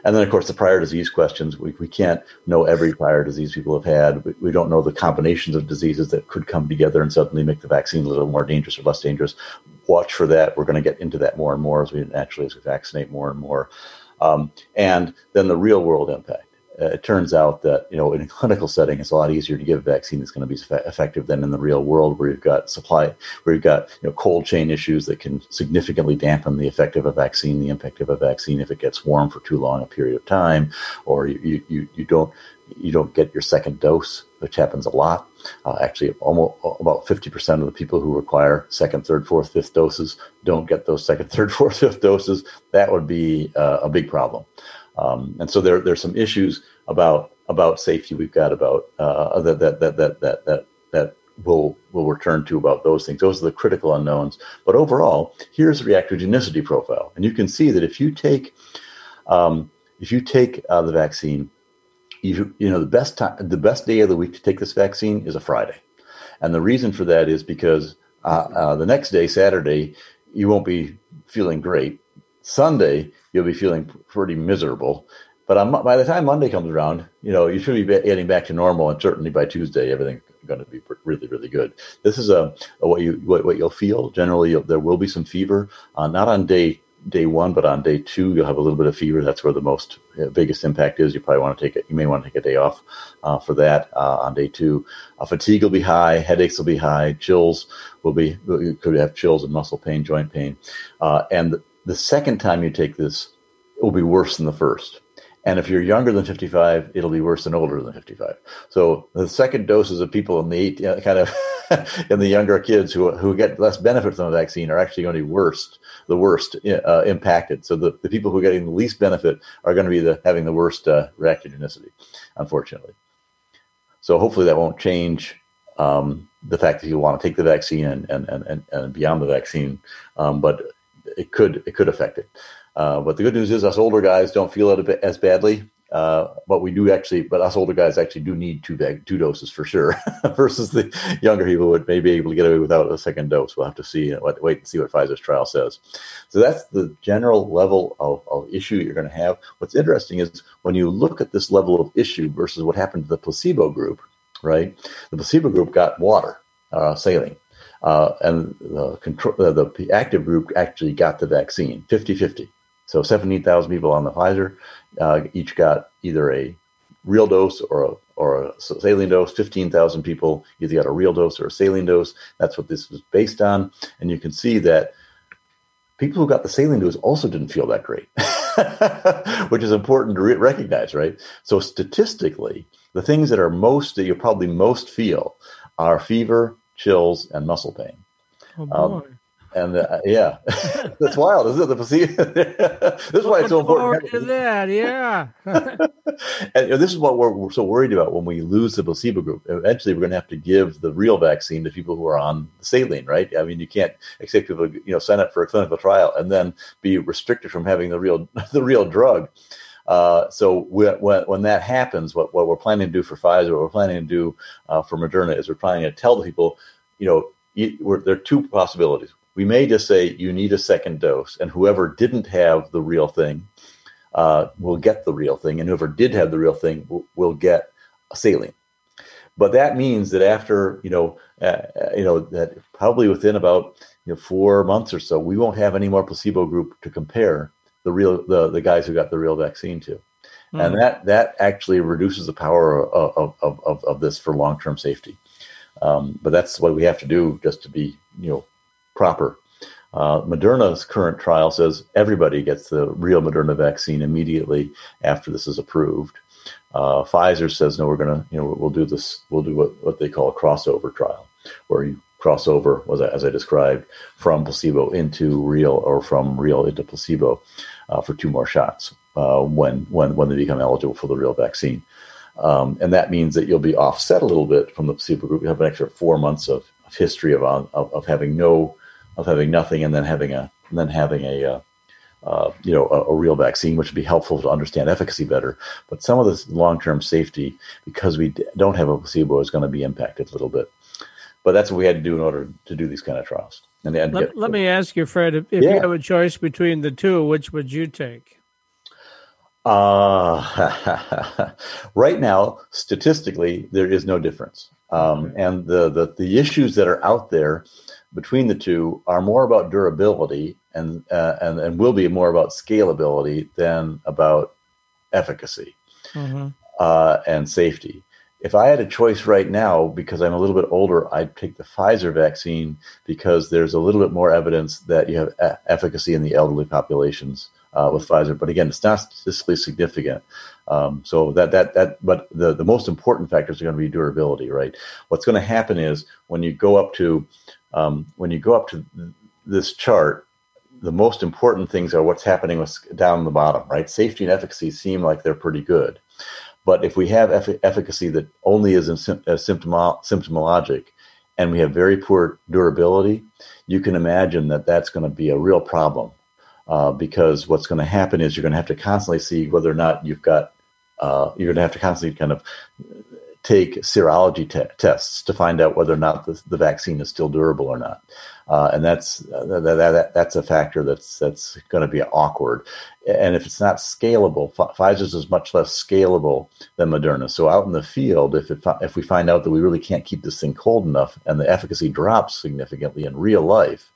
And then, of course, the prior disease questions. We, we can't know every prior disease people have had. We, we don't know the combinations of diseases that could come together and suddenly make the vaccine a little more dangerous or less dangerous. Watch for that. We're going to get into that more and more as we naturally as we vaccinate more and more. Um, and then the real world impact uh, it turns out that you know in a clinical setting it's a lot easier to give a vaccine that's going to be effective than in the real world where you've got supply where you've got you know cold chain issues that can significantly dampen the effect of a vaccine the impact of a vaccine if it gets warm for too long a period of time or you you, you don't you don't get your second dose which happens a lot. Uh, actually almost about 50% of the people who require second third fourth fifth doses don't get those second third fourth fifth doses. That would be uh, a big problem um, and so there there's some issues about about safety we've got about uh, that, that that that that that that we'll we'll return to about those things. Those are the critical unknowns. But overall, here's the reactogenicity profile, and you can see that if you take um, if you take uh, the vaccine, you you know the best time the best day of the week to take this vaccine is a Friday, and the reason for that is because uh, uh the next day, Saturday, you won't be feeling great. Sunday, you'll be feeling pretty miserable. But on, by the time Monday comes around, you know you should be getting back to normal, and certainly by Tuesday, everything's going to be really, really good. This is a, a what you what, what, you'll feel. Generally, you'll, there will be some fever, uh, not on day day one, but on day two, you'll have a little bit of fever. That's where the most uh, biggest impact is. You probably want to take it. You may want to take a day off uh, for that uh, on day two. Uh, fatigue will be high. Headaches will be high. Chills will be. Could have chills and muscle pain, joint pain, uh, and the second time you take this, it will be worse than the first. And if you're younger than 55, it'll be worse than older than 55. So the second doses of people in the eight, you know, kind of in the younger kids who, who get less benefit from the vaccine are actually going to be worst, the worst uh, impacted. So the, the people who are getting the least benefit are going to be the, having the worst uh, reactogenicity, unfortunately. So hopefully that won't change um, the fact that you want to take the vaccine and, and, and, and beyond the vaccine. Um, but it could it could affect it. Uh, but the good news is us older guys don't feel it as badly. Uh, but we do actually, but us older guys actually do need two two doses for sure, versus the younger people would may be able to get away without a second dose. We'll have to see, what, wait and see what Pfizer's trial says. So that's the general level of, of issue you're going to have. What's interesting is when you look at this level of issue versus what happened to the placebo group, right? The placebo group got water, uh, saline. Uh, and the, control, uh, the active group actually got the vaccine 50 50. So 17,000 people on the Pfizer uh, each got either a real dose or a, or a saline dose. 15,000 people either got a real dose or a saline dose. That's what this was based on. And you can see that people who got the saline dose also didn't feel that great, which is important to re- recognize, right? So statistically, the things that are most that you probably most feel are fever, chills, and muscle pain. Oh um, and uh, yeah, that's wild, isn't it? The this is why it's so important. To that, yeah. and this is what we're, we're, so worried about when we lose the placebo group. Eventually, we're going to have to give the real vaccine to people who are on saline, right? I mean, you can't expect people, you know, sign up for a clinical trial and then be restricted from having the real the real drug. Uh, so when, when that happens, what, what we're planning to do for Pfizer, what we're planning to do uh, for Moderna is we're planning to tell the people, you know, you, there are two possibilities. We may just say you need a second dose, and whoever didn't have the real thing uh, will get the real thing, and whoever did have the real thing will, will get a saline. But that means that after you know, uh, you know that probably within about you know, four months or so, we won't have any more placebo group to compare the real the, the guys who got the real vaccine to. Mm. And that that actually reduces the power of, of, of, of this for long term safety. Um, but that's what we have to do just to be you know proper. Uh, Moderna's current trial says everybody gets the real Moderna vaccine immediately after this is approved. Uh, Pfizer says no, we're gonna you know we'll do this we'll do what, what they call a crossover trial, where you crossover was as I described from placebo into real or from real into placebo uh, for two more shots uh, when when when they become eligible for the real vaccine. Um, and that means that you'll be offset a little bit from the placebo group. You have an extra four months of, of history of, of, of having no of having nothing, and then having a and then having a uh, uh, you know a, a, real vaccine, which would be helpful to understand efficacy better. But some of this long term safety, because we don't have a placebo, is going to be impacted a little bit. But that's what we had to do in order to do these kind of trials. And, let, get, let me ask you, Fred, if, if yeah. you have a choice between the two, which would you take? Uh, right now, statistically, there is no difference. Um. And the, the, the issues that are out there between the two are more about durability and, uh, and, and will be more about scalability than about efficacy. Mm-hmm. uh, and safety. If I had a choice right now, because I'm a little bit older, I'd take the Pfizer vaccine because there's a little bit more evidence that you have a- efficacy in the elderly populations uh, with Pfizer. But again, it's not statistically significant. Um, so that that that, but the the most important factors are going to be durability, right? What's going to happen is when you go up to um, when you go up to this chart, the most important things are what's happening with down the bottom, right? Safety and efficacy seem like they're pretty good, but if we have eff- efficacy that only is sim- symptomo- symptomologic, and we have very poor durability, you can imagine that that's going to be a real problem. Uh, because what's going to happen is you're going to have to constantly see whether or not you've got uh, you're going to have to constantly kind of take serology te- tests to find out whether or not the, the vaccine is still durable or not. Uh, and that's that, that, that's a factor that's that's going to be awkward. And if it's not scalable, F- Pfizer's is much less scalable than Moderna. So out in the field, if it, if we find out that we really can't keep this thing cold enough and the efficacy drops significantly in real life,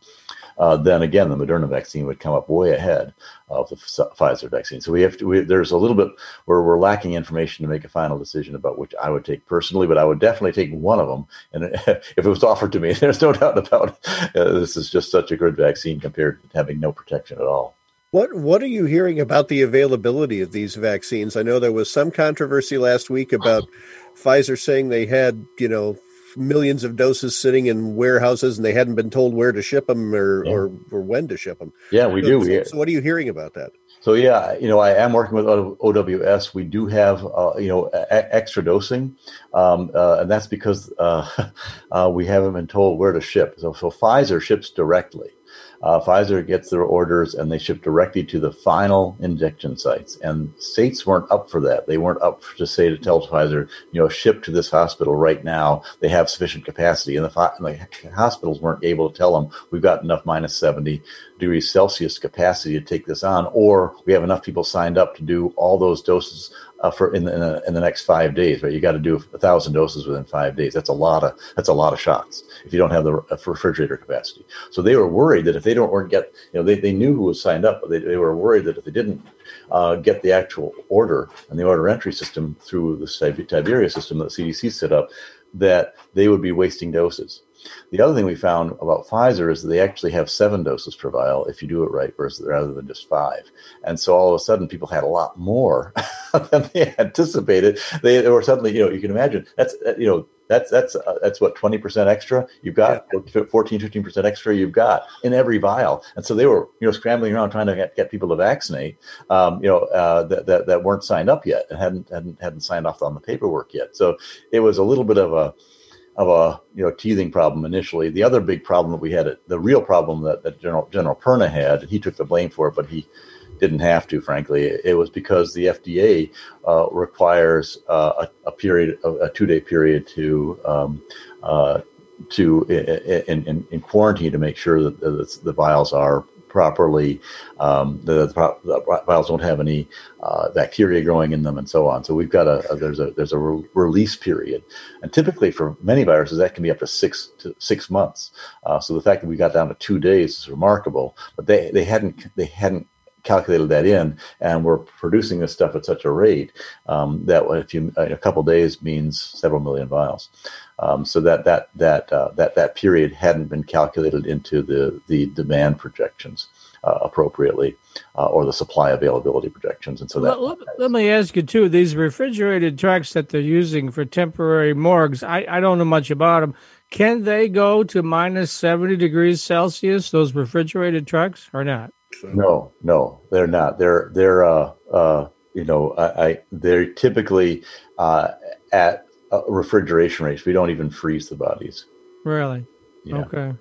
uh, then again, the Moderna vaccine would come up way ahead of the Pfizer vaccine. So we have to. We, there's a little bit where we're lacking information to make a final decision about which I would take personally, but I would definitely take one of them. And if it was offered to me, there's no doubt about it. Uh, this is just such a good vaccine compared to having no protection at all. What What are you hearing about the availability of these vaccines? I know there was some controversy last week about Pfizer saying they had, you know, millions of doses sitting in warehouses and they hadn't been told where to ship them or, yeah. or, or, when to ship them. Yeah, we so, do. So, so, what are you hearing about that? So yeah, you know, I am working with OWS. We do have, uh, you know, a- extra dosing, um, uh, and that's because uh, uh, we haven't been told where to ship. So, so Pfizer ships directly. Uh, Pfizer gets their orders and they ship directly to the final injection sites. And states weren't up for that. They weren't up to say to tell Pfizer, you know, ship to this hospital right now. They have sufficient capacity. And the, and the hospitals weren't able to tell them, we've got enough minus 70 degrees Celsius capacity to take this on, or we have enough people signed up to do all those doses uh, for in the, in the, in the next five days. Right, you got to do a thousand doses within five days. That's a lot of that's a lot of shots if you don't have the refrigerator capacity. So they were worried that if they don't get, you know, they, they knew who was signed up, but they, they were worried that if they didn't uh, get the actual order and the order entry system through the Tiberius system that CDC set up, that they would be wasting doses. The other thing we found about Pfizer is that they actually have seven doses per vial if you do it right, versus rather than just five. And so all of a sudden, people had a lot more than they anticipated. They, they were suddenly, you know, you can imagine that's you know that's that's uh, that's what 20% extra you've got yeah. 14 15% extra you've got in every vial and so they were you know scrambling around trying to get, get people to vaccinate um, you know uh, that, that, that weren't signed up yet and hadn't hadn't hadn't signed off on the paperwork yet so it was a little bit of a of a you know teething problem initially. The other big problem that we had, the real problem that, that General General Perna had, he took the blame for it, but he didn't have to. Frankly, it was because the FDA uh, requires uh, a, a, period, a, two day period to um, uh, to in, in, in, quarantine to make sure that the, the vials are properly. Um, the, the, vials don't have any uh, bacteria growing in them, and so on. So we've got a, a there's a there's a re- release period, and typically for many viruses that can be up to six to six months. Uh, so the fact that we got down to two days is remarkable. But they they hadn't they hadn't calculated that in, and we're producing this stuff at such a rate um, that if you a couple days means several million vials. Um, so that that that uh, that that period hadn't been calculated into the the demand projections uh, appropriately, uh, or the supply availability projections, and so that. Let, let, me ask you too: these refrigerated trucks that they're using for temporary morgues, I, I don't know much about them. Can they go to minus seventy degrees Celsius? Those refrigerated trucks, or not? No, no, they're not. They're they're uh, uh, you know I, I they're typically uh, at uh, refrigeration rates. We don't even freeze the bodies. Really? Yeah. Okay.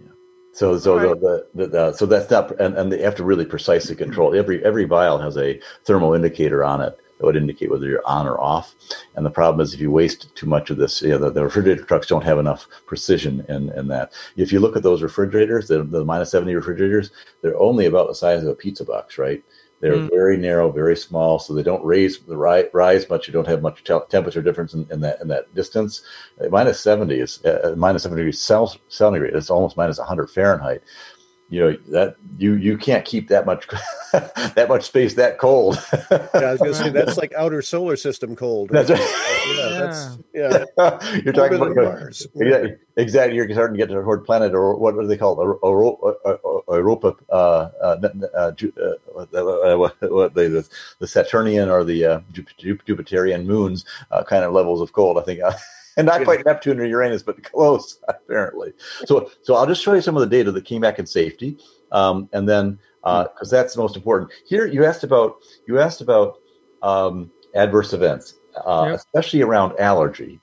Yeah. So so right. the, the, the, so that's not and, and they have to really precisely control every every vial has a thermal indicator on it that would indicate whether you're on or off. And the problem is if you waste too much of this, you know, the, the refrigerator trucks don't have enough precision in, in that. If you look at those refrigerators, the, the minus 70 refrigerators, they're only about the size of a pizza box, right? They're mm. very narrow, very small, so they don't raise the rise, rise much. You don't have much te- temperature difference in, in, that in that distance. Uh, minus seventy is uh, uh minus seventy degrees Celsius. It's almost minus one hundred Fahrenheit you know that you you can't keep that much that much space that cold. yeah, I was going to say that's like outer solar system cold. That's right. Yeah, that's yeah. You're talking about Mars. Exactly, exactly. You're starting to get toward planet or what do they call it? Europa, uh, uh, uh, what they the, the Saturnian or the uh, Jupiterian moons uh, kind of levels of cold. I think and not quite Neptune or Uranus, but close apparently. So, so I'll just show you some of the data that came back in safety, um, and then because uh, that's the most important. Here, you asked about you asked about um, adverse events, uh, yep. especially around allergy,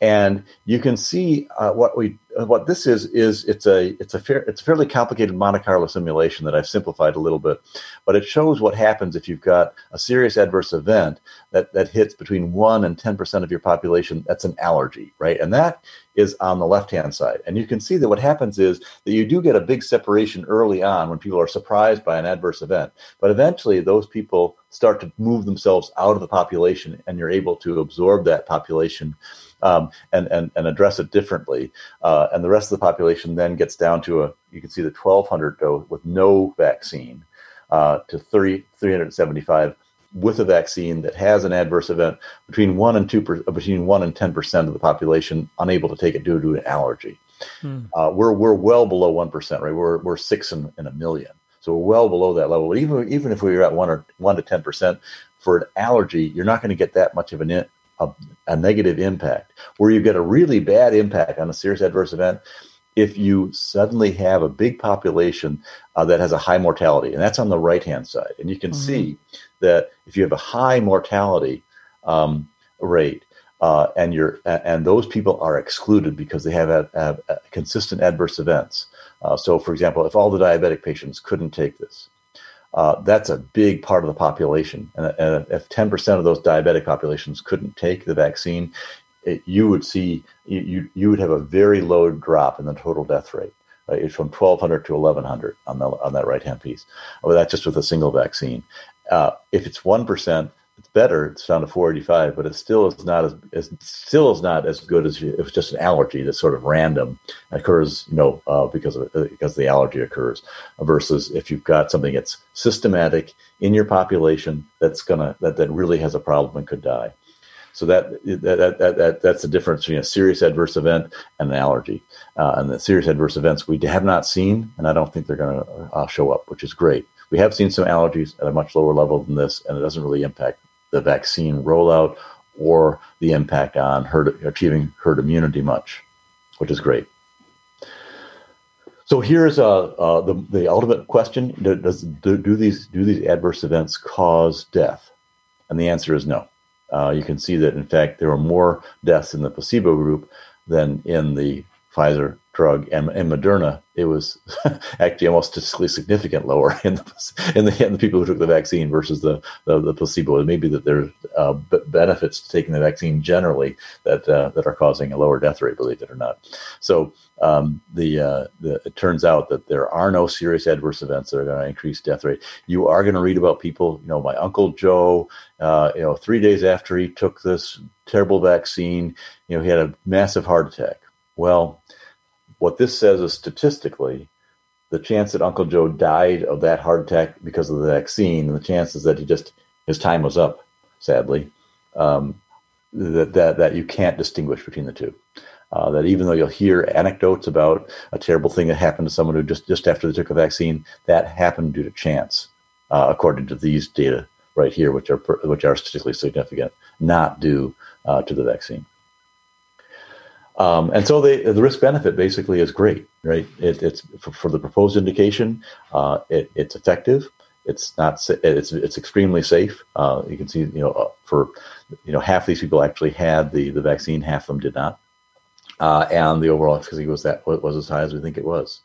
and you can see uh, what we what this is is it's a it's a fair it's a fairly complicated Monte Carlo simulation that I've simplified a little bit, but it shows what happens if you've got a serious adverse event that that hits between one and ten percent of your population. That's an allergy, right? And that is on the left hand side, and you can see that what happens is that you do get a big separation early on when people are surprised by an adverse event, but eventually those people start to move themselves out of the population, and you're able to absorb that population um, and, and, and address it differently. Uh, and the rest of the population then gets down to a, you can see the 1200 dose with no vaccine uh, to 30, 375 with a vaccine that has an adverse event between one and two, per, between one and 10% of the population unable to take it due to an allergy. Hmm. Uh, we're, we're well below 1%, right? We're, we're six in, in a million. So we're well below that level. Even, even if we were at one or one to 10%, for an allergy, you're not going to get that much of an a, a negative impact. Where you get a really bad impact on a serious adverse event if you suddenly have a big population uh, that has a high mortality, and that's on the right hand side. And you can mm-hmm. see that if you have a high mortality um, rate, uh, and you're and those people are excluded because they have, a, a consistent adverse events. Uh, so, for example, if all the diabetic patients couldn't take this, uh, that's a big part of the population. And, and if 10% of those diabetic populations couldn't take the vaccine, it, you would see you, you would have a very low drop in the total death rate. Right? It's from 1,200 to 1,100 on the on that right hand piece. Well, that's just with a single vaccine. Uh, if it's one percent, it's better. It's down to 485, but it still is not as, as still is not as good as if it's just an allergy that's sort of random occurs, you know, uh, because of because the allergy occurs, versus if you've got something that's systematic in your population that's gonna that that really has a problem and could die. So that that, that, that that's the difference between a serious adverse event and an allergy. Uh, and the serious adverse events we have not seen, and I don't think they're going to uh, show up, which is great. We have seen some allergies at a much lower level than this, and it doesn't really impact the vaccine rollout or the impact on herd, achieving herd immunity much, which is great. So here's uh, uh, the the ultimate question: Does do, do, these do these adverse events cause death? And the answer is no. Uh, you can see that in fact there were more deaths in the placebo group than in the Pfizer drug and, and Moderna, it was actually almost statistically significant lower in the, in the, in the people who took the vaccine versus the, the, the placebo. It may be that there's uh, b- benefits to taking the vaccine generally that uh, that are causing a lower death rate, believe it or not. So um, the, uh, the it turns out that there are no serious adverse events that are going to increase death rate. You are going to read about people. You know, my uncle Joe. Uh, you know, three days after he took this terrible vaccine, you know, he had a massive heart attack. Well, what this says is statistically, the chance that Uncle Joe died of that heart attack because of the vaccine, and the chances that he just his time was up, sadly, um, that, that that you can't distinguish between the two. Uh, that even though you'll hear anecdotes about a terrible thing that happened to someone who just just after they took a vaccine, that happened due to chance, uh, according to these data right here, which are which are statistically significant, not due uh, to the vaccine. Um, and so the the risk benefit basically is great, right? It, it's for, for, the proposed indication, uh, it, it's effective. It's not. It's it's extremely safe. Uh, you can see, you know, uh, for you know, half these people actually had the the vaccine, half of them did not, uh, and the overall efficacy was that was as high as we think it was.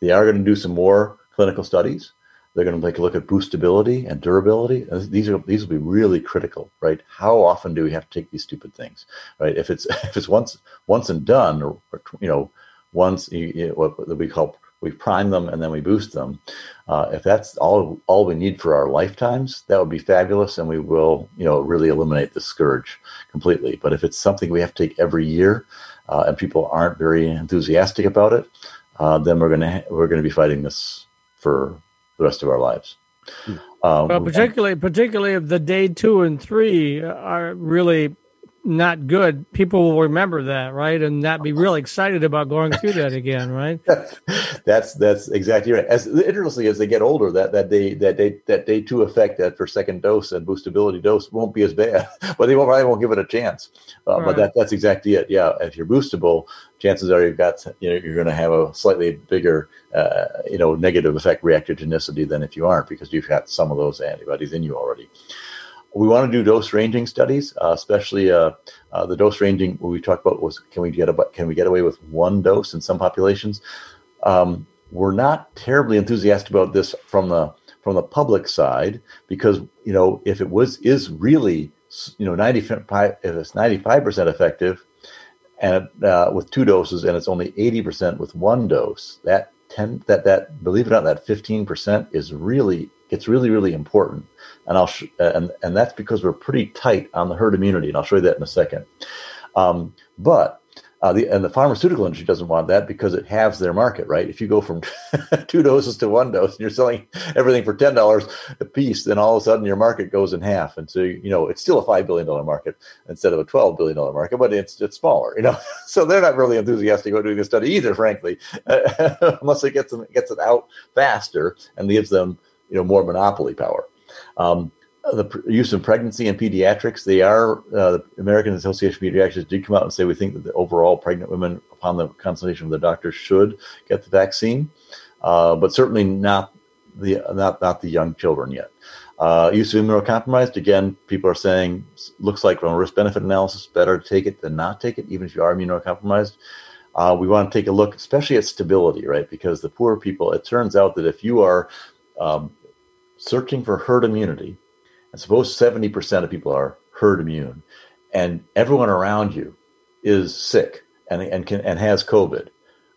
They are going to do some more clinical studies. They're going to take a look at boostability and durability. These are these will be really critical, right? How often do we have to take these stupid things, right? If it's if it's once once and done, or, or you know, once you, you know, what we call we prime them and then we boost them. Uh, if that's all all we need for our lifetimes, that would be fabulous, and we will you know really eliminate the scourge completely. But if it's something we have to take every year, uh, and people aren't very enthusiastic about it, uh, then we're gonna we're gonna be fighting this for the rest of our lives. Um, well, particularly particularly the day two and three are really not good, people will remember that, right, and not be really excited about going through that again, right? that's that's exactly right. As interestingly as they get older, that that day that day that day two effect that for second dose and boostability dose won't be as bad, but they won't probably won't give it a chance. Uh, right. But that that's exactly it. Yeah, if you're boostable, chances are you've got you know you're going to have a slightly bigger uh, you know negative effect reactogenicity than if you aren't because you've got some of those antibodies in you already we want to do dose ranging studies, uh, especially uh, uh, the dose ranging. What we talked about was can we get can we get away with one dose in some populations? Um, we're not terribly enthusiastic about this from the from the public side because you know if it was is really you know 95 if it's 95 percent effective and uh, with two doses and it's only 80 percent with one dose that 10 that that believe it or not that 15 percent is really it's really really important and I'll sh- and and that's because we're pretty tight on the herd immunity, and I'll show you that in a second. Um, but uh, the and the pharmaceutical industry doesn't want that because it halves their market, right? If you go from two doses to one dose and you're selling everything for ten dollars a piece, then all of a sudden your market goes in half, and so you know it's still a five billion dollar market instead of a twelve billion dollar market, but it's it's smaller, you know. so they're not really enthusiastic about doing the study either, frankly, unless it gets them gets it out faster and gives them you know more monopoly power. Um, the use of pregnancy and pediatrics, they are, uh, the American Association of Pediatrics did come out and say we think that the overall pregnant women, upon the consultation with the doctor, should get the vaccine, uh, but certainly not the not not the young children yet. Uh, use of immunocompromised, again, people are saying looks like from a risk benefit analysis, better to take it than not take it, even if you are immunocompromised. Uh, we want to take a look, especially at stability, right? Because the poor people, it turns out that if you are um, searching for herd immunity, and suppose 70% of people are herd immune, and everyone around you is sick and, and, can, and has COVID,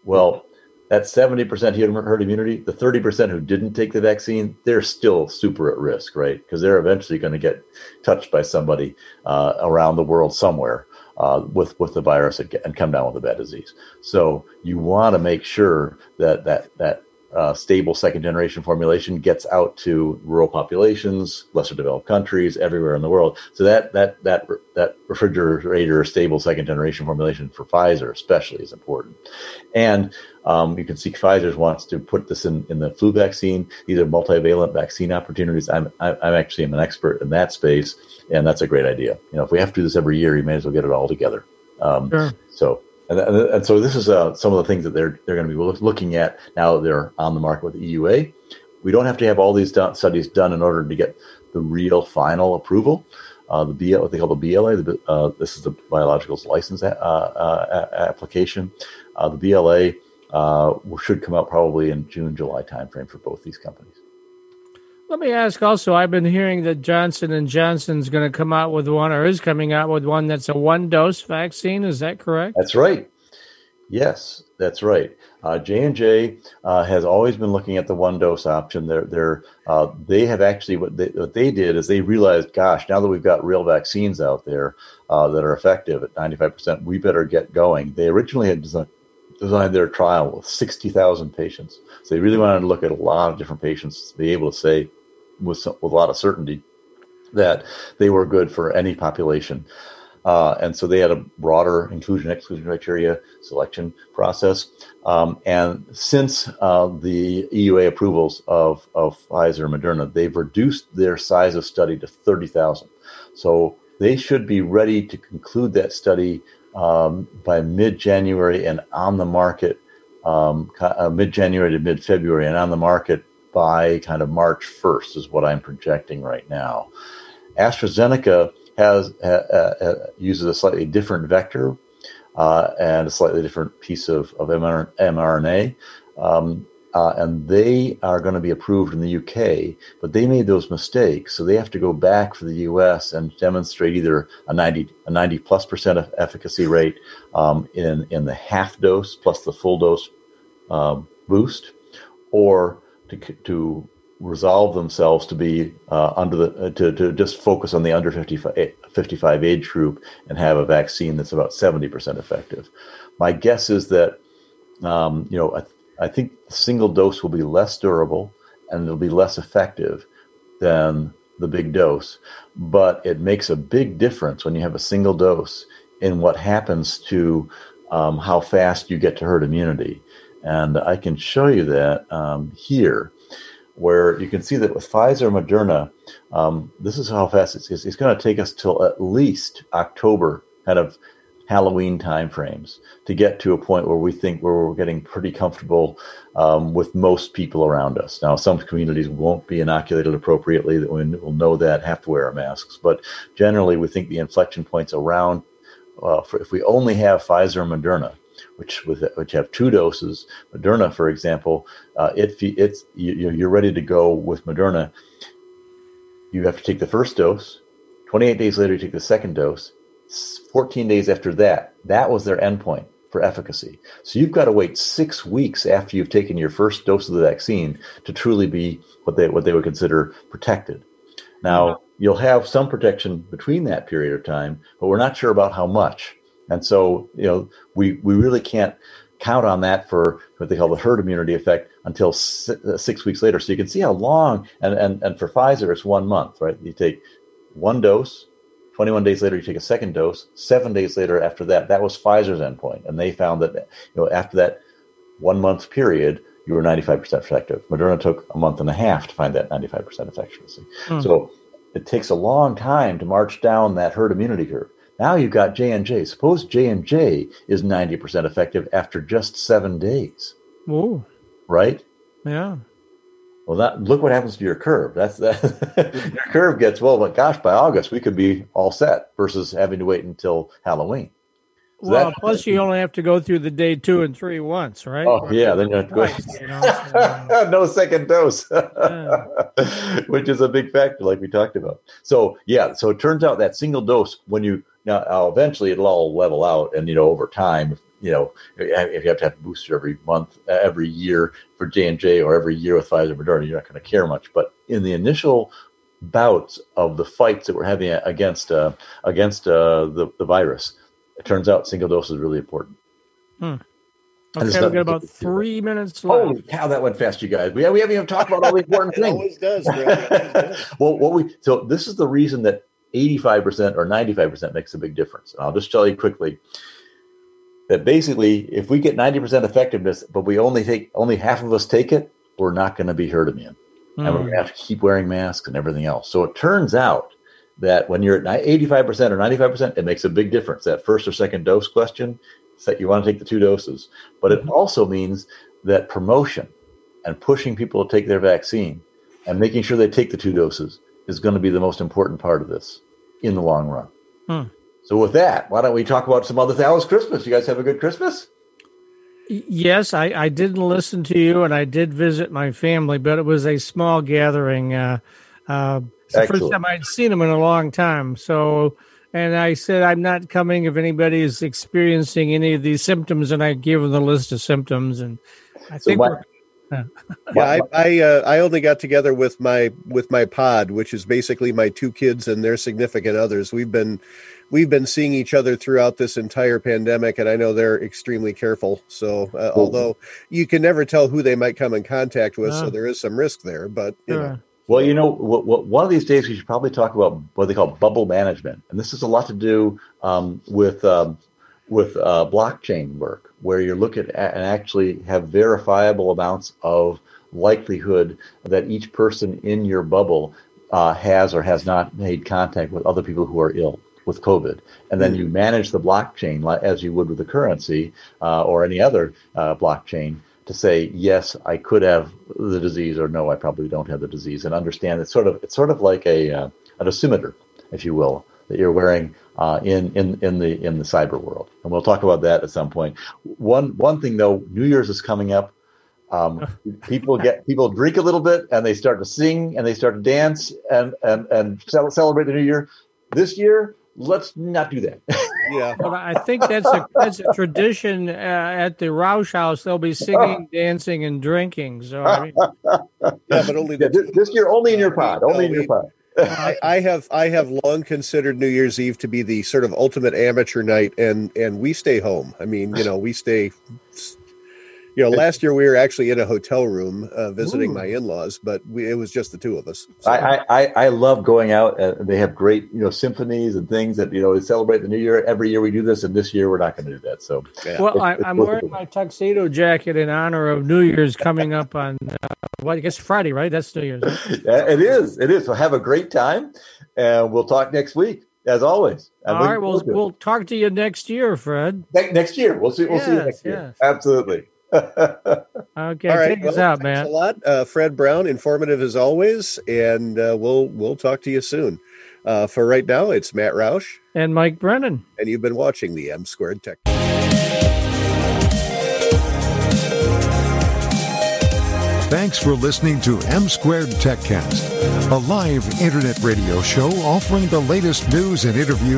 well, that 70% herd immunity, the 30% who didn't take the vaccine, they're still super at risk, right? Because they're eventually going to get touched by somebody uh, around the world somewhere. Uh, with with the virus and, and come down with a bad disease. So you want to make sure that that that uh, stable second generation formulation gets out to rural populations, lesser developed countries, everywhere in the world. So that that that that refrigerator stable second generation formulation for Pfizer especially is important. And um, you can see Pfizer wants to put this in, in the flu vaccine. These are multivalent vaccine opportunities. I'm I'm actually am an expert in that space, and that's a great idea. You know, if we have to do this every year, you may as well get it all together. Um, sure. So and, and, so this is uh, some of the things that they're they're going to be looking at now that they're on the market with the EUA. We don't have to have all these done, studies done in order to get the real final approval. Uh, the BL, what they call the BLA, the, uh, this is the biologicals license a- uh, uh, application. Uh, the BLA should come out probably in June, July timeframe for both these companies. Let me ask also, I've been hearing that Johnson and Johnson's going to come out with one or is coming out with one that's a one dose vaccine. Is that correct? That's right. Yes, that's right. Uh, J and J uh, has always been looking at the one dose option. They're, they're uh, they have actually what they, what they did is they realized, gosh, now that we've got real vaccines out there uh, that are effective at ninety five percent, we better get going. They originally had designed, designed their trial with sixty thousand patients, so they really wanted to look at a lot of different patients to be able to say with, with a lot of certainty that they were good for any population. Uh, and so they had a broader inclusion exclusion criteria selection process. Um, and since uh, the EUA approvals of, of Pfizer and Moderna, they've reduced their size of study to 30,000. So they should be ready to conclude that study um, by mid January and on the market, um, uh, mid January to mid February, and on the market by kind of March 1st, is what I'm projecting right now. AstraZeneca has uh, uh, uses a slightly different vector uh, and a slightly different piece of, of mRNA. Um, uh, and they are going to be approved in the UK, but they made those mistakes, so they have to go back for the US and demonstrate either a 90 a 90 plus percent efficacy rate um, in in the half dose plus the full dose um, boost, or to, to resolve themselves to be uh, under the uh, to, to just focus on the under 55, 55 age group and have a vaccine that's about 70% effective my guess is that um, you know I think the single dose will be less durable and it'll be less effective than the big dose. But it makes a big difference when you have a single dose in what happens to um, how fast you get to herd immunity. And I can show you that um, here, where you can see that with Pfizer and Moderna, um, this is how fast it's, it's, it's going to take us till at least October, kind of Halloween timeframes to get to a point where we think where we're getting pretty comfortable um, with most people around us. Now, some communities won't be inoculated appropriately; that we'll know that have to wear our masks. But generally, we think the inflection points around. Uh, for, if we only have Pfizer and Moderna, which with which have two doses, Moderna, for example, uh, it it's you, you're ready to go with Moderna. You have to take the first dose. 28 days later, you take the second dose 14 days after that, that was their endpoint for efficacy. So you've got to wait six weeks after you've taken your first dose of the vaccine to truly be what they what they would consider protected. Now you'll have some protection between that period of time, but we're not sure about how much. And so you know we we really can't count on that for what they call the herd immunity effect until uh, six weeks later. So you can see how long. And and and for Pfizer, it's one month, right? You take one dose 21 days later, you take a second dose. Seven days later, after that, that was Pfizer's endpoint, and they found that you know after that one month period, you were 95% effective. Moderna took a month and a half to find that 95% effectiveness. Mm. So it takes a long time to march down that herd immunity curve. Now you've got J and J. Suppose J and J is 90% effective after just seven days. Ooh. Right? Yeah. Well, that look what happens to your curve. That's that your curve gets well, but gosh, by August we could be all set versus having to wait until Halloween. So well, that, plus you only have to go through the day two and three once, right? Oh yeah, then you have to go. you know, no second dose, yeah. which is a big factor, like we talked about. So yeah, so it turns out that single dose, when you now eventually it'll all level out, and you know over time, you know, if you have to have a booster every month, uh, every year for J and J, or every year with Pfizer, Moderna, you're not going to care much. But in the initial bouts of the fights that we're having against uh, against uh, the the virus, it turns out single dose is really important. Hmm. Okay, we've got about three minutes left. Holy cow, that went fast, you guys. We, we haven't even talked about all the important things. It always does. well, what we so this is the reason that 85% or 95% makes a big difference. And I'll just tell you quickly that basically if we get 90% effectiveness but we only take only half of us take it we're not going to be herd immune mm. and we're going to have to keep wearing masks and everything else so it turns out that when you're at 85% or 95% it makes a big difference that first or second dose question that you want to take the two doses but it mm-hmm. also means that promotion and pushing people to take their vaccine and making sure they take the two doses is going to be the most important part of this in the long run hmm. So with that, why don't we talk about some other things? Christmas? You guys have a good Christmas? Yes, I, I didn't listen to you, and I did visit my family, but it was a small gathering. Uh, uh, it's the first time I'd seen them in a long time. So, and I said I'm not coming if anybody is experiencing any of these symptoms, and I gave them the list of symptoms, and I so think. What, yeah, I I, uh, I only got together with my with my pod, which is basically my two kids and their significant others. We've been we've been seeing each other throughout this entire pandemic, and I know they're extremely careful. So, uh, although you can never tell who they might come in contact with, so there is some risk there. But you know. Well, you know, what, what, one of these days we should probably talk about what they call bubble management, and this has a lot to do um, with um, with uh, blockchain work, where you're looking at and actually have verifiable amounts of likelihood that each person in your bubble uh, has or has not made contact with other people who are ill with COVID, and then you mm-hmm. manage the blockchain as you would with a currency uh, or any other uh, blockchain to say yes, I could have the disease, or no, I probably don't have the disease, and understand it's sort of it's sort of like a uh, an dosimeter, if you will, that you're wearing uh, in in in the in the cyber world, and we'll talk about that at some point. One one thing though, New Year's is coming up. Um, people get people drink a little bit and they start to sing and they start to dance and and and celebrate the new year. This year, let's not do that. yeah, but I think that's a that's a tradition uh, at the Roush House. They'll be singing, dancing, and drinking. So I mean, yeah, but only yeah, this, this, year, only in your pod, only in your pod. I, I, have I have long considered New Year's Eve to be the sort of ultimate amateur night, and and we stay home. I mean, you know, we stay you know, last year we were actually in a hotel room uh, visiting Ooh. my in-laws, but we, it was just the two of us. So- I, I, I love going out. Uh, they have great, you know, symphonies and things that you know celebrate the new year. Every year we do this, and this year we're not going to do that. So, yeah. Well, I, It's- I'm wearing my tuxedo jacket in honor of New Year's coming up on, uh, what, I guess Friday, right? That's New Year's. Yeah, it is. It is. So have a great time, and we'll talk next week as always. I'm All looking right, we'll, forward to it. we'll talk to you next year, Fred. Ne- next year. We'll see. We'll see you Yes, next year. yes. Absolutely. Okay, All right, take us well, out, thanks man. a lot, uh, Fred Brown. Informative as always, and uh, we'll we'll talk to you soon. Uh, for right now, it's Matt Roush, And Mike Brennan. and you've been watching the M Squared Tech. Thanks for listening to M Squared TechCast, a live internet radio show offering the latest news and interviews.